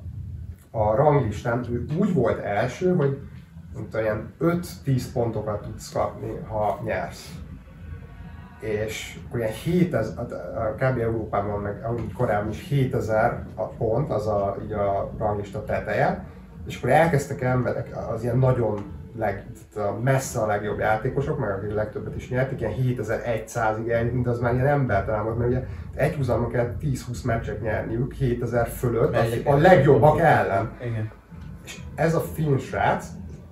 a ranglistán ő úgy volt első, hogy mint olyan 5-10 pontokat tudsz kapni, ha nyersz. És ilyen 7000, hát, a kb. Európában, meg amúgy korábban is 7000 a pont, az a, így a ranglista teteje, és akkor elkezdtek emberek, az ilyen nagyon leg, a messze a legjobb játékosok, meg akik a legtöbbet is nyertek, ilyen 7100-ig eljutni, de az már ilyen embertelen volt, mert ugye egy húzalma kell 10-20 meccset nyerniük, 7000 fölött, az, a legjobbak ellen. Igen. És ez a finn srác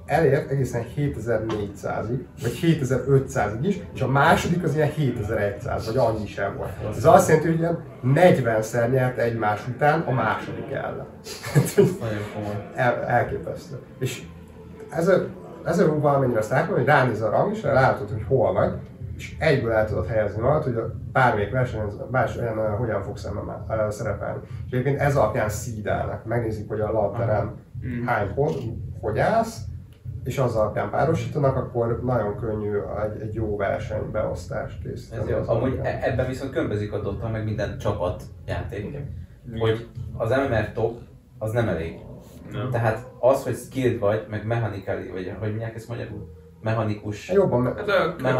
elért egészen 7400-ig, vagy 7500-ig is, és a második az ilyen 7100, vagy annyi sem volt. Ez azt jelenti, hogy ilyen 40-szer nyert egymás után a második ellen. (laughs) El, elképesztő. És ez a, ez a valamennyire azt látom, hogy ránéz a rang, és látod, hogy hol vagy, és egyből el tudod helyezni magad, hogy a bármelyik versenyen, versenyen uh, hogyan fogsz uh, szerepelni. És egyébként ez alapján szídelnek, megnézik, hogy a labderen hány pont, hogy állsz, és az alapján párosítanak, akkor nagyon könnyű egy, egy jó versenybeosztást készíteni. Ez jó. az Amúgy alapján. e- ebben viszont különbözik a Dota, meg minden csapat játék. Hogy az MMR top, az nem elég. Nem. Tehát az, hogy skilled vagy, meg mechanikali, vagy hogy mondják ezt magyarul? Mechanikus. Jobban, me- Hát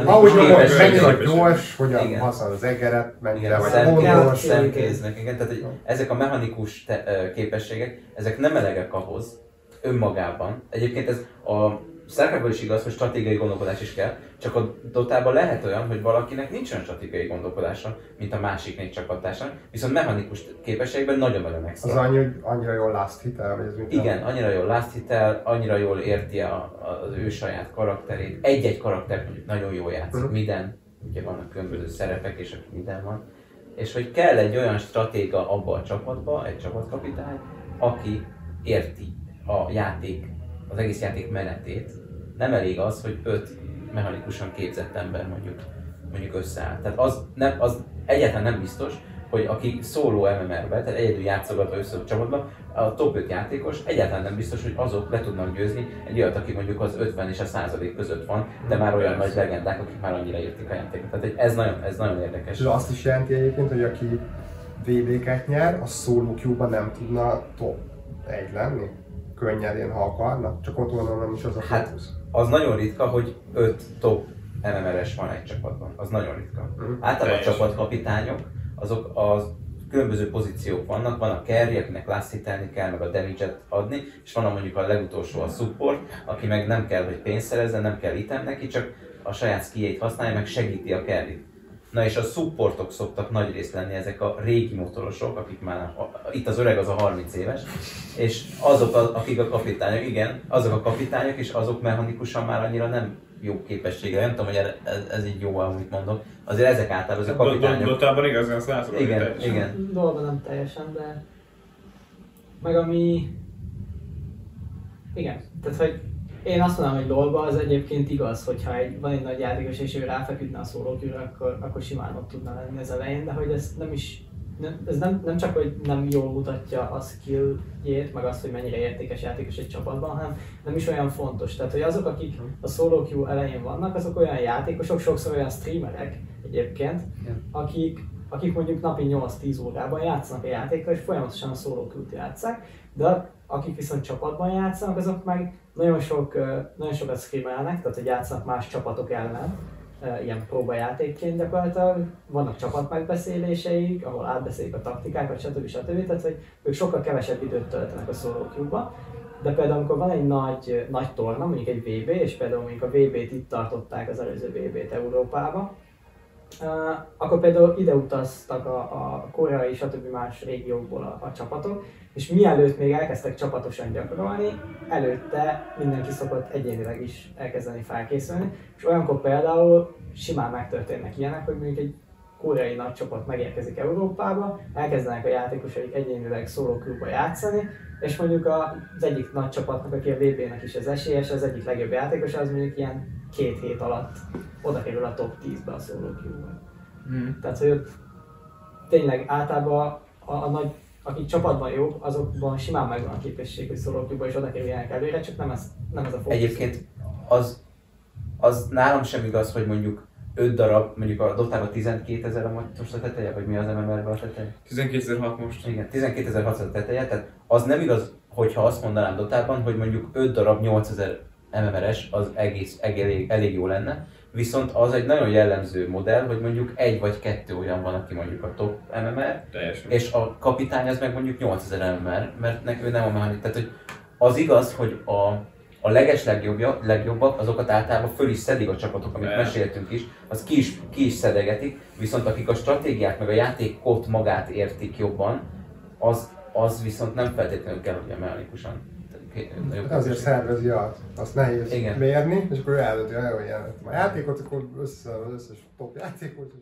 a- ahogy Képes- mennyire gyors, hogyan Igen. használod az egeret, mennyire Igen, vagy pontos. szemkéznek, igen, tehát hogy ezek a mechanikus te, képességek, ezek nem elegek ahhoz önmagában. Egyébként ez a Starcraftban is igaz, hogy stratégiai gondolkodás is kell, csak a Dotában lehet olyan, hogy valakinek nincs olyan stratégiai gondolkodása, mint a másik négy csapattársnak, viszont mechanikus képességben nagyon nagyon Az annyi, annyira jól last hitel, vagy ez mit Igen, annyira jól last hitel, annyira jól érti a, az ő saját karakterét. Egy-egy karakter mondjuk nagyon jól játszik, Mhm. minden, ugye vannak különböző szerepek, és minden van. És hogy kell egy olyan stratéga abba a csapatba, egy csapatkapitány, aki érti a játék, az egész játék menetét. Nem elég az, hogy öt mechanikusan képzett ember mondjuk, mondjuk összeáll. Tehát az, nem, az egyáltalán nem biztos, hogy aki szóló MMR-be, tehát egyedül játszogatva össze a csapatban, a top 5 játékos egyáltalán nem biztos, hogy azok le tudnak győzni egy olyat, aki mondjuk az 50 és a 100 között van, de már olyan nagy legendák, akik már annyira értik a játékot. Tehát ez nagyon, ez nagyon érdekes. És azt is jelenti egyébként, hogy aki VB-ket nyer, a solo queue nem tudna top 1 lenni? Könnyedén, ha akarna? Csak ott van nem is az a Hát, fókusz. Az nagyon ritka, hogy 5 top MMR-es van egy csapatban. Az nagyon ritka. Mhm. Általában a csapatkapitányok, azok az különböző pozíciók vannak, van a carry, akinek lasszítálni kell, meg a damage adni, és van a mondjuk a legutolsó a support, aki meg nem kell, hogy pénzt szerezzen, nem kell item neki, csak a saját skijét használja, meg segíti a carry Na és a supportok szoktak nagy részt lenni ezek a régi motorosok, akik már, a, itt az öreg az a 30 éves, és azok, a, akik a kapitányok, igen, azok a kapitányok, és azok mechanikusan már annyira nem jó képessége. Nem tudom, hogy ez, ez, így jó, amit mondok. Azért ezek általában azok a kapitányok. Dotában igazán azt látod, Igen, teljesen. igen. Dolga nem teljesen, de... Meg ami... Igen, tehát hogy én azt mondanám, hogy LoLba az egyébként igaz, hogyha egy, van egy nagy játékos és ő ráfeküdne a szólókűre, akkor, akkor simán ott tudna lenni az elején, de hogy ez nem is nem, ez nem, nem csak, hogy nem jól mutatja a skilljét, meg azt, hogy mennyire értékes játékos egy csapatban, hanem nem is olyan fontos. Tehát, hogy azok, akik a solo queue elején vannak, azok olyan játékosok, sokszor olyan streamerek egyébként, akik, akik mondjuk napi 8-10 órában játszanak a játékkal, és folyamatosan a solo queue-t játszák, de akik viszont csapatban játszanak, azok meg nagyon, sok, nagyon sokat streamelnek, tehát hogy játszanak más csapatok ellen, ilyen próbajátékként gyakorlatilag. Vannak csapatmegbeszéléseik, ahol átbeszélik a taktikákat, stb. stb. Tehát, hogy ők sokkal kevesebb időt töltenek a queue-ba. De például, amikor van egy nagy, nagy torna, mondjuk egy VB, és például mondjuk a VB-t itt tartották az előző VB-t Európába, Uh, akkor például ide utaztak a, a koreai, stb. más régiókból a, a csapatok, és mielőtt még elkezdtek csapatosan gyakorolni, előtte mindenki szokott egyénileg is elkezdeni felkészülni, és olyankor például simán megtörténnek ilyenek, hogy mondjuk egy koreai nagy csapat megérkezik Európába, elkezdenek a játékosaik egyénileg szóló klubba játszani, és mondjuk az egyik nagy csapatnak, aki a VB-nek is az esélyes, az egyik legjobb játékos, az mondjuk ilyen két hét alatt oda kerül a top 10-be a solo queue-ba. Mm. Tehát, hogy ott tényleg általában a, a nagy, akik csapatban jók, azokban simán megvan a képesség, hogy solo queue-ba is oda kerüljenek előre, csak nem ez, nem ez a fókusz. Egyébként az, az nálam sem igaz, hogy mondjuk 5 darab, mondjuk a Dotában 12 ezer a most a teteje, vagy mi az MMR-ben a teteje? 12.006 most. Igen, 12.600 a teteje, tehát az nem igaz, hogyha azt mondanám Dotában, hogy mondjuk 5 darab 8000 MMR-es az egész, elég, elég jó lenne, viszont az egy nagyon jellemző modell, hogy mondjuk egy vagy kettő olyan van, aki mondjuk a top MMR, Teljesen. és a kapitány az meg mondjuk 8000 MMR, mert nek, ő nem a mechanik. Tehát, hogy az igaz, hogy a, a leges legjobbja, legjobbak, azokat általában föl is szedik a csapatok, amit Ne. meséltünk is, az ki is, ki is szedegetik, viszont akik a stratégiát meg a játékot magát értik jobban, az, az viszont nem feltétlenül kell, hogy a Hát azért szervezi át. Azt nehéz Igen. mérni, és akkor ő eldönti, hogy a játékot, akkor össze az összes top játékot,